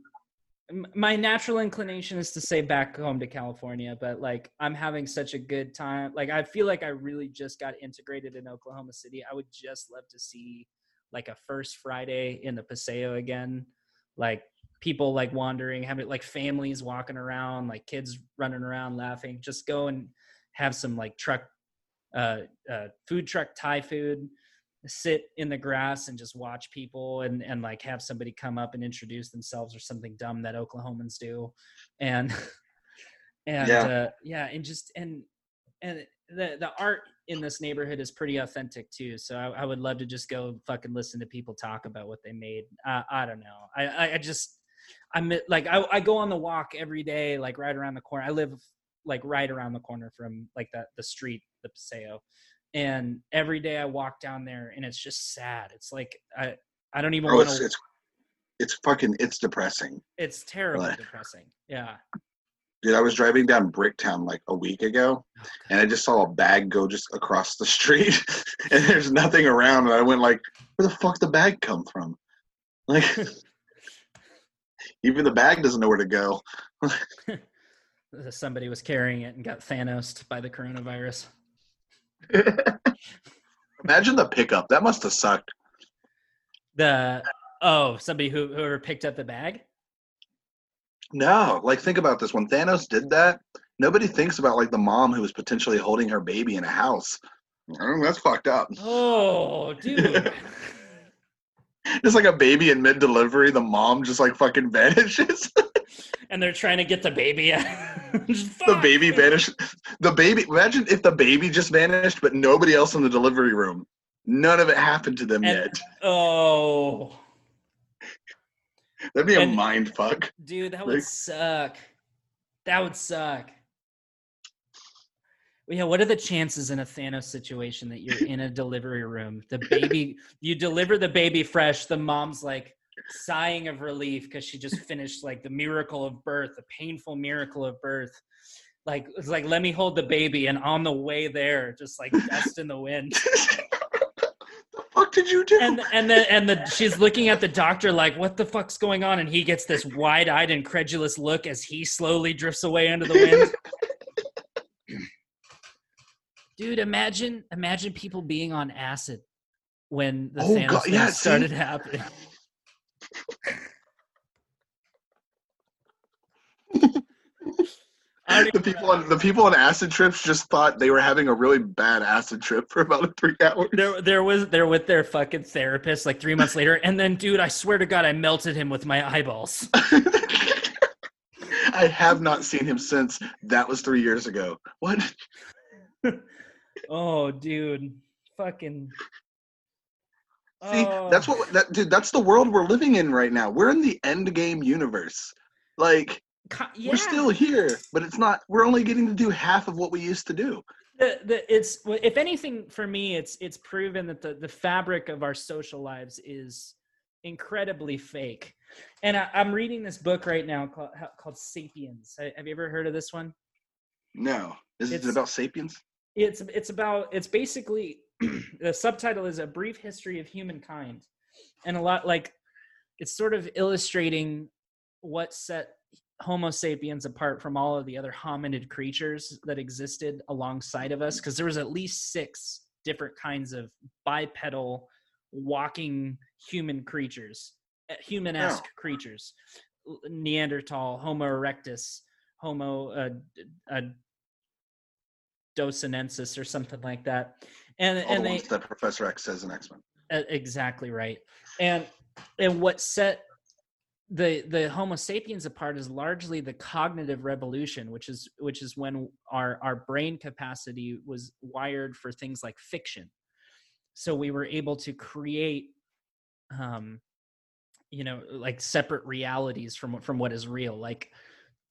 my natural inclination is to say back home to California, but like I'm having such a good time. Like I feel like I really just got integrated in Oklahoma City. I would just love to see like a first Friday in the Paseo again. Like people like wandering, having like families walking around, like kids running around laughing. Just go and have some like truck uh, uh food truck Thai food sit in the grass and just watch people and and like have somebody come up and introduce themselves or something dumb that Oklahomans do, and and yeah, uh, yeah and just and and the the art in this neighborhood is pretty authentic too. So I, I would love to just go fucking listen to people talk about what they made. Uh, I don't know. I I just I'm like I I go on the walk every day, like right around the corner. I live like right around the corner from like the the street, the Paseo, and every day I walk down there and it's just sad. It's like I I don't even oh, want to. It's, it's fucking it's depressing. It's terribly but, depressing. Yeah. Dude, I was driving down Bricktown like a week ago, oh, and I just saw a bag go just across the street, and there's nothing around, and I went like, "Where the fuck the bag come from?" Like, even the bag doesn't know where to go. Somebody was carrying it and got Thanos by the coronavirus. Imagine the pickup. That must have sucked. The oh, somebody who whoever picked up the bag. No, like think about this. When Thanos did that, nobody thinks about like the mom who was potentially holding her baby in a house. Mean, that's fucked up. Oh, dude. It's like a baby in mid delivery, the mom just like fucking vanishes. And they're trying to get the baby out. the baby vanished. The baby imagine if the baby just vanished, but nobody else in the delivery room. None of it happened to them and, yet. Oh. That'd be and, a mind fuck. Dude, that would suck. That would suck. Yeah, what are the chances in a Thanos situation that you're in a delivery room? The baby, you deliver the baby fresh. The mom's like sighing of relief because she just finished like the miracle of birth, the painful miracle of birth. Like it's like let me hold the baby, and on the way there, just like dust in the wind. the fuck did you do? And and then and the she's looking at the doctor like, what the fuck's going on? And he gets this wide-eyed, incredulous look as he slowly drifts away into the wind. Dude, imagine imagine people being on acid when the oh, Thanos God, yeah, started see? happening. the people on the people on acid trips just thought they were having a really bad acid trip for about three hours. There, there was they're with their fucking therapist like three months later, and then, dude, I swear to God, I melted him with my eyeballs. I have not seen him since. That was three years ago. What? oh, dude, fucking. See, oh. that's what that dude. That's the world we're living in right now. We're in the end game universe. Like, yeah. we're still here, but it's not. We're only getting to do half of what we used to do. The, the, it's if anything for me, it's it's proven that the the fabric of our social lives is incredibly fake. And I, am reading this book right now called called Sapiens. Have you ever heard of this one? No. Is it's, it about sapiens? it's it's about it's basically the subtitle is a brief history of humankind and a lot like it's sort of illustrating what set homo sapiens apart from all of the other hominid creatures that existed alongside of us because there was at least six different kinds of bipedal walking human creatures eh, human-esque oh. creatures neanderthal homo erectus homo uh, uh, or something like that. And All and the they, that Professor X says in X Men. Exactly right. And and what set the the Homo sapiens apart is largely the cognitive revolution, which is which is when our our brain capacity was wired for things like fiction. So we were able to create um you know like separate realities from from what is real like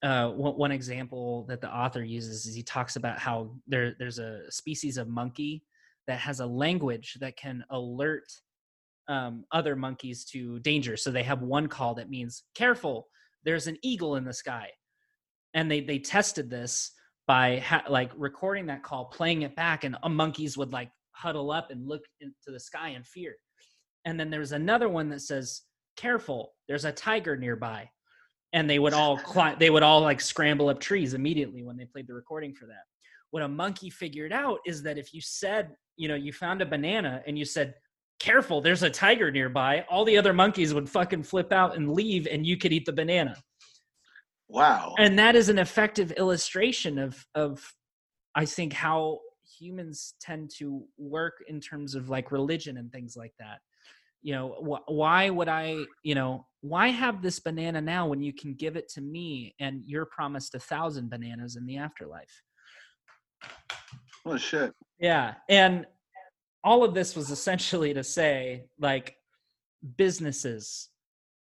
uh, one, one, example that the author uses is he talks about how there there's a species of monkey that has a language that can alert um, other monkeys to danger. So they have one call that means "careful, there's an eagle in the sky," and they they tested this by ha- like recording that call, playing it back, and uh, monkeys would like huddle up and look into the sky in fear. And then there's another one that says, "Careful, there's a tiger nearby." and they would all climb, they would all like scramble up trees immediately when they played the recording for that. What a monkey figured out is that if you said, you know, you found a banana and you said, careful, there's a tiger nearby, all the other monkeys would fucking flip out and leave and you could eat the banana. Wow. And that is an effective illustration of of I think how humans tend to work in terms of like religion and things like that you know wh- why would i you know why have this banana now when you can give it to me and you're promised a thousand bananas in the afterlife oh shit. Yeah and all of this was essentially to say like businesses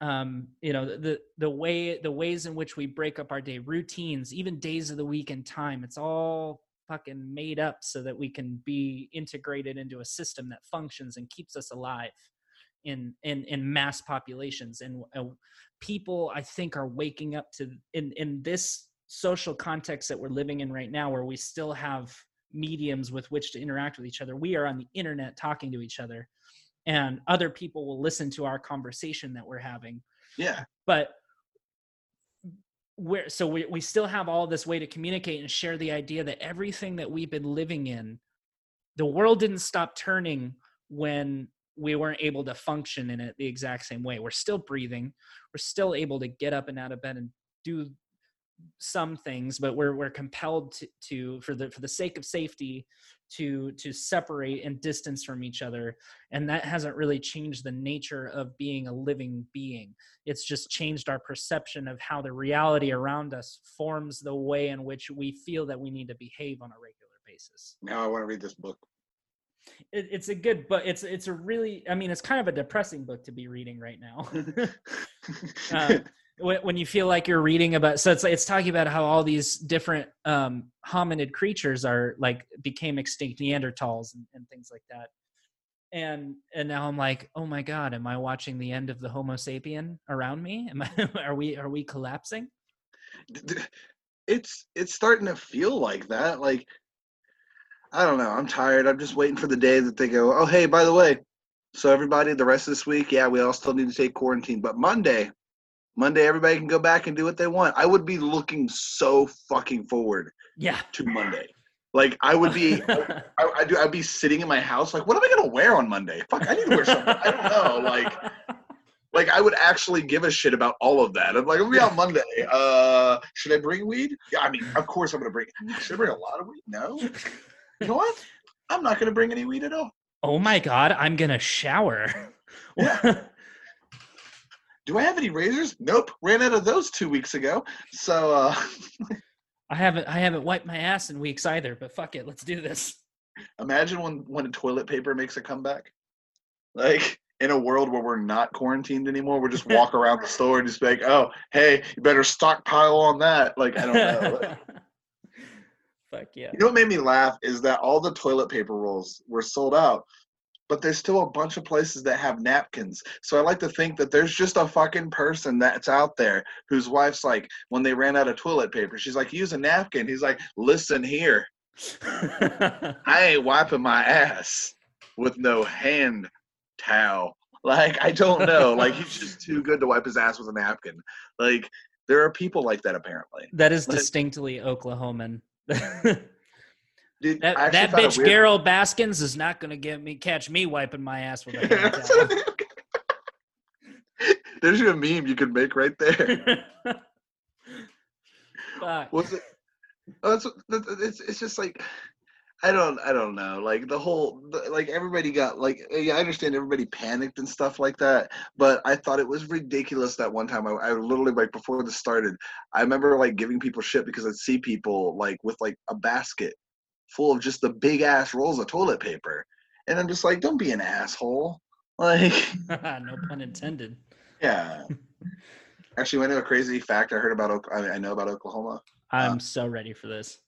um you know the the way the ways in which we break up our day routines even days of the week and time it's all fucking made up so that we can be integrated into a system that functions and keeps us alive in in in mass populations. And uh, people i think are waking up to in in this social context that we're living in right now where we still have mediums with which to interact with each other we are on the internet talking to each other and other people will listen to our conversation that we're having yeah but where so we, we still have all this way to communicate and share the idea that everything that we've been living in the world didn't stop turning when we weren't able to function in it the exact same way. We're still breathing. We're still able to get up and out of bed and do some things but we're we're compelled to, to for the for the sake of safety to to separate and distance from each other. And that hasn't really changed the nature of being a living being. It's just changed our perception of how the reality around us forms the way in which we feel that we need to behave on a regular basis. Now i want to read this book. It, it's a good but it's it's a really i mean it's kind of a depressing book to be reading right now. Uh, when you feel like you're reading about so it's it's talking about how all these different um, hominid creatures are like became extinct neanderthals and, and things like that. And and now i'm like oh my god am i watching the end of the homo sapien around me? Am i are we are we collapsing? It's it's starting to feel like that like i don't know i'm tired i'm just waiting for the day that they go oh hey by the way so everybody the rest of this week yeah we all still need to take quarantine but monday Monday, everybody can go back and do what they want. I would be looking so fucking forward, yeah, to Monday. Like I would be, I, I, do. I'd be sitting in my house, like, what am I gonna wear on Monday? Fuck, I need to wear something. I don't know. Like, like I would actually give a shit about all of that. I'm like, I'll be on Monday. Uh, should I bring weed? Yeah, I mean, of course I'm gonna bring. Should I bring a lot of weed? No. You know what? I'm not gonna bring any weed at all. Oh my god, I'm gonna shower. Yeah do I have any razors? Nope, ran out of those two weeks ago. So uh I haven't I haven't wiped my ass in weeks either, but fuck it, let's do this. Imagine when when toilet paper makes a comeback. Like in a world where we're not quarantined anymore, We're just walk around the store and just be like, oh, hey, you better stockpile on that. Like, I don't know. Like, Fuck yeah. You know what made me laugh is that all the toilet paper rolls were sold out but there's still a bunch of places that have napkins. So I like to think that there's just a fucking person that's out there whose wife's like, when they ran out of toilet paper, she's like, use a napkin. He's like, listen here. I ain't wiping my ass with no hand towel. Like, I don't know. Like, he's just too good to wipe his ass with a napkin. Like, there are people like that apparently. That is distinctly Oklahoman. Dude, that that bitch weird... Baskins is not going to get me catch me wiping my ass with a. There's your meme you could make right there. Was it? Oh, it's, it's it's just like I don't I don't know like the whole like everybody got like yeah I understand everybody panicked and stuff like that but I thought it was ridiculous that one time I, I literally like before this started I remember like giving people shit because I'd see people like with like a basket full of just the big ass rolls of toilet paper. And I'm just like, don't be an asshole. Like, no pun intended. Yeah. Actually, I know a crazy fact I heard about. I know about Oklahoma. I'm uh, so ready for this.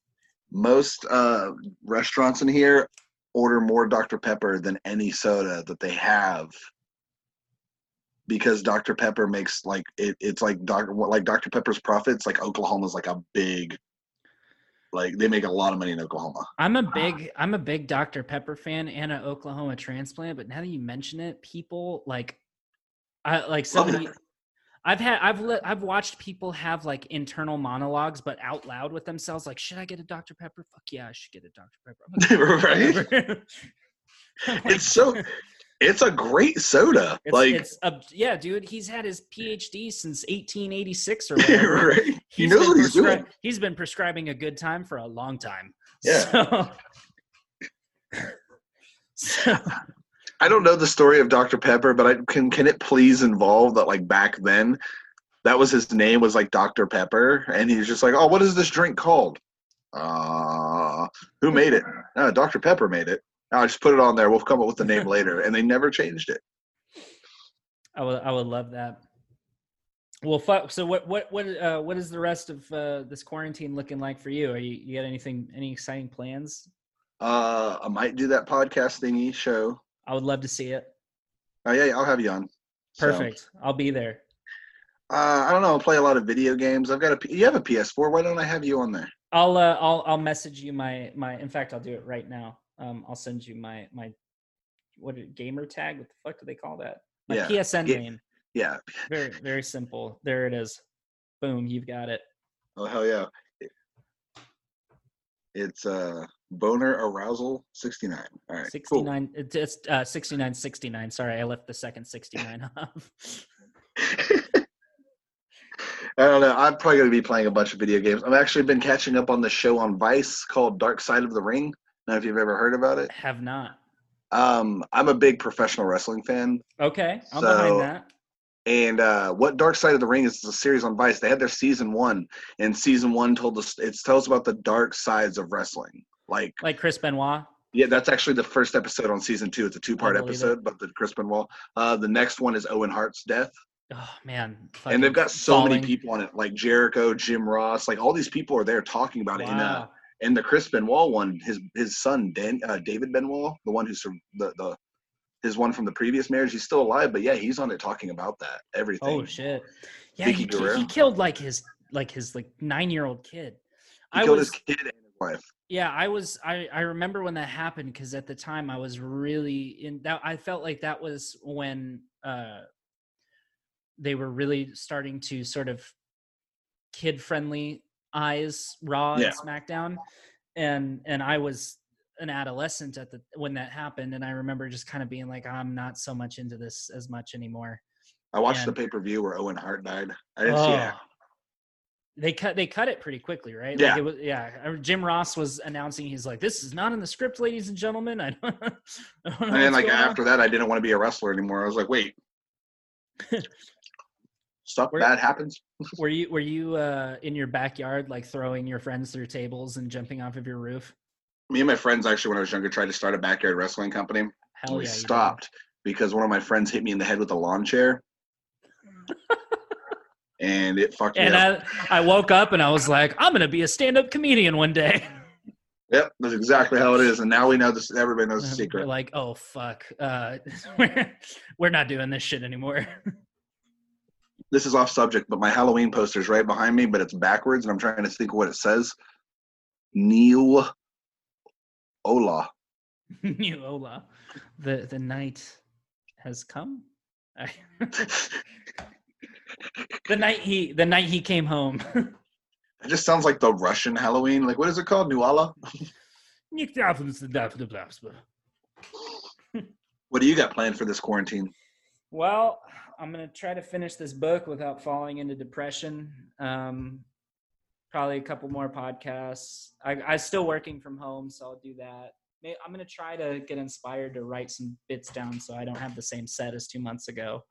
Most uh, restaurants in here order more Dr. Pepper than any soda that they have because Dr. Pepper makes like it, it's like Dr. like Dr. Pepper's profits. Like Oklahoma's like a big like they make a lot of money in Oklahoma. I'm a big I'm a big Dr Pepper fan and an Oklahoma transplant, but now that you mention it, people like I like somebody I've had I've li- I've watched people have like internal monologues but out loud with themselves like should I get a Dr Pepper? Fuck yeah, I should get a Dr Pepper. right? it's so it's a great soda. It's, like it's a, yeah, dude. He's had his PhD since 1886 or whatever. right? He knows what he's prescri- doing. He's been prescribing a good time for a long time. Yeah. So, so. I don't know the story of Dr. Pepper, but I can can it please involve that like back then that was his name was like Dr. Pepper and he's just like, "Oh, what is this drink called?" Uh, who made it? Uh, Dr. Pepper made it. I just put it on there. We'll come up with the name later, and they never changed it. I would I would love that. Well, fuck. So what what what uh, what is the rest of uh, this quarantine looking like for you? Are you you got anything any exciting plans? Uh, I might do that podcast thingy show. I would love to see it. Oh yeah, I'll have you on. Perfect. So. I'll be there. Uh, I don't know. I'll play a lot of video games. I've got a. You have a PS4. Why don't I have you on there? I'll uh, I'll I'll message you my my. In fact, I'll do it right now. Um, I'll send you my my what gamer tag. What the fuck do they call that? My yeah. PSN Ga- name. Yeah. Very very simple. There it is. Boom, you've got it. Oh hell yeah! It's uh boner arousal 69 all right 69 cool. it's uh 69 69 sorry i left the second 69 off I don't know. I'm probably going to be playing a bunch of video games. I've actually been catching up on the show on Vice called Dark Side of the Ring. Know if you've ever heard about it. Have not. Um, I'm a big professional wrestling fan. Okay, I'm so, behind that. And uh, what Dark Side of the Ring is, a series on Vice. They had their season one, and season one told us it tells about the dark sides of wrestling, like like Chris Benoit. Yeah, that's actually the first episode on season two. It's a two-part episode, but the Chris Benoit. Uh, the next one is Owen Hart's death. Oh man! And they've got so falling. many people on it, like Jericho, Jim Ross, like all these people are there talking about wow. it. And uh, and the Chris Benoit one, his his son Dan, uh, David Benoit, the one who's the the his one from the previous marriage, he's still alive, but yeah, he's on it talking about that everything. Oh shit! Yeah, he, he, killed like his like his like nine year old kid. He I killed was, his kid and his wife. Yeah, I was. I I remember when that happened because at the time I was really in that. I felt like that was when uh they were really starting to sort of kid friendly eyes Raw yeah. and SmackDown, and and I was an adolescent at the when that happened, and I remember just kind of being like, I'm not so much into this as much anymore. I watched and, the pay per view where Owen Hart died. I didn't oh, see it. They cut they cut it pretty quickly, right? Yeah. Like was, yeah. Jim Ross was announcing he's like, "This is not in the script, ladies and gentlemen." I don't, I don't and like after on. that, I didn't want to be a wrestler anymore. I was like, "Wait, stuff were, bad happens. were you were you uh, in your backyard like throwing your friends through tables and jumping off of your roof? Me and my friends actually, when I was younger, tried to start a backyard wrestling company. Hell we yeah, stopped because one of my friends hit me in the head with a lawn chair. and it fucked and me up. I, I woke up and I was like, I'm gonna be a stand-up comedian one day. Yep, that's exactly how it is. And now we know this. Everybody knows the secret. We're like, oh fuck, uh, we're we're not doing this shit anymore this is off subject, but my Halloween poster is right behind me, but it's backwards, and I'm trying to think what it says. Neil Ola. Neil Ola. The the night has come. the night he the night he came home. it just sounds like the Russian Halloween. Like what is it called? Nuala? what do you got planned for this quarantine? Well, I'm gonna try to finish this book without falling into depression. Um, probably a couple more podcasts. I, I'm still working from home, so I'll do that. I'm gonna try to get inspired to write some bits down so I don't have the same set as two months ago.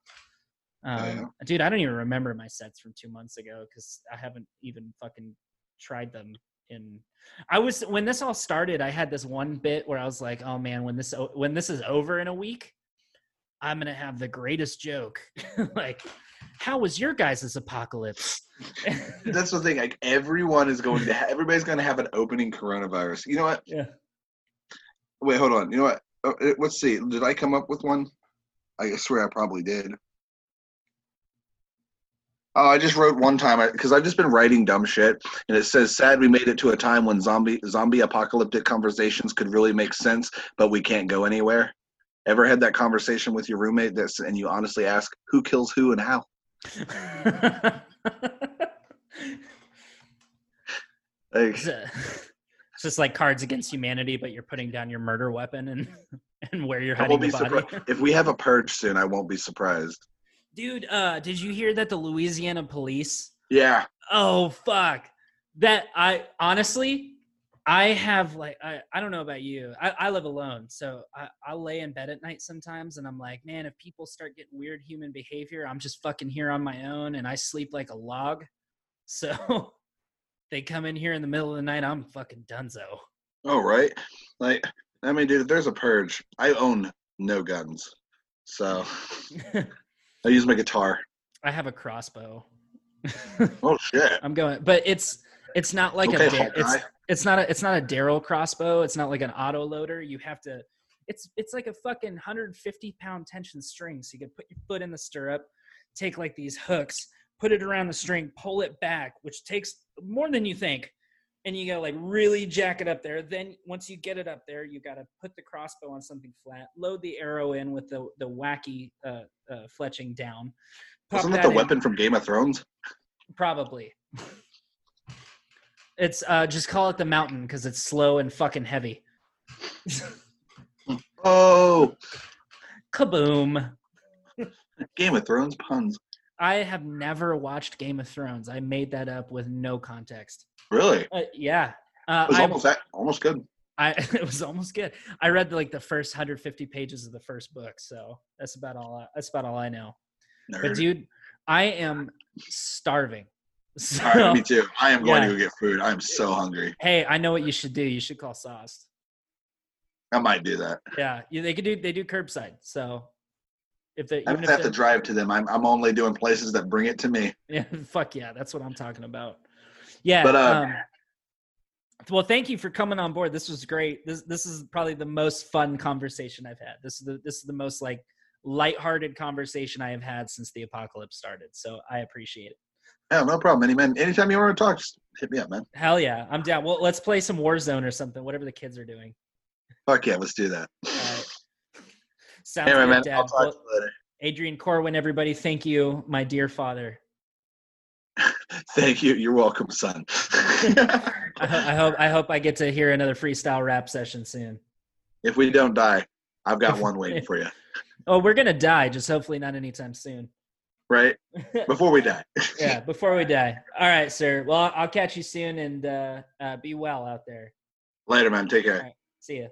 Um. Dude, I don't even remember my sets from two months ago because I haven't even fucking tried them in i was when this all started i had this one bit where i was like oh man when this when this is over in a week I'm gonna have the greatest joke. like, how was your guys' apocalypse? That's the thing. Like everyone is going to. Ha- everybody's going to have an opening coronavirus. You know what? Yeah. Wait, hold on. You know what? Uh, uh, let's see. Did I come up with one? I swear I probably did. Oh, I just wrote one time because I've just been writing dumb shit, and it says, "Sad we made it to a time when zombie zombie apocalyptic conversations could really make sense, but we can't go anywhere." Ever had that conversation with your roommate that's and you honestly ask who kills who and how? like, it's, it's, just like Cards Against Humanity, but you're putting down your murder weapon and and where you're hiding the body. if we have a purge soon, I won't be surprised. Dude, uh, did you hear that the Louisiana police? Yeah. Oh fuck. That I honestly I have like I, I don't know about you. I, I live alone, so I, I lay in bed at night sometimes, and I'm like, man, if people start getting weird human behavior, I'm just fucking here on my own, and I sleep like a log. So they come in here in the middle of the night, I'm fucking dunzo. Oh right, like I mean, dude, there's a purge, I own no guns, so I use my guitar. I have a crossbow. oh shit! I'm going, but it's it's not like okay, a it's it's not a it's not a Daryl crossbow. It's not like an auto loader. You have to. It's it's like a fucking 150 pound tension string. So you can put your foot in the stirrup, take like these hooks, put it around the string, pull it back, which takes more than you think. And you gotta like really jack it up there. Then once you get it up there, you gotta put the crossbow on something flat, load the arrow in with the the wacky uh, uh, fletching down. Wasn't that the in. weapon from Game of Thrones? Probably. It's uh, just call it the mountain because it's slow and fucking heavy. oh, kaboom! Game of Thrones puns. I have never watched Game of Thrones. I made that up with no context. Really? Uh, yeah. Uh, it was almost that, almost good. I it was almost good. I read like the first 150 pages of the first book, so that's about all. I, that's about all I know. Nerd. But dude, I am starving. So, all right, me too. I am going yeah. to go get food. I am so hungry. Hey, I know what you should do. You should call Sauce. I might do that. Yeah, they could do. They do curbside. So if they, I don't have to drive to them. I'm I'm only doing places that bring it to me. Yeah, fuck yeah, that's what I'm talking about. Yeah, but uh, um, well, thank you for coming on board. This was great. This this is probably the most fun conversation I've had. This is the this is the most like lighthearted conversation I have had since the apocalypse started. So I appreciate it. Yeah, no problem. Any man, anytime you want to talk, just hit me up, man. Hell yeah, I'm down. Well, let's play some Warzone or something. Whatever the kids are doing. Fuck yeah, let's do that. Sounds anyway, good, man. Dad. I'll talk well, to you later. Adrian Corwin, everybody, thank you, my dear father. Thank you. You're welcome, son. I, I, hope I hope I get to hear another freestyle rap session soon. If we don't die, I've got one waiting for you. Oh, we're gonna die. Just hopefully not anytime soon. Right before we die. yeah, before we die. All right, sir. Well, I'll catch you soon, and uh, uh, be well out there. Later, man. Take care. See ya.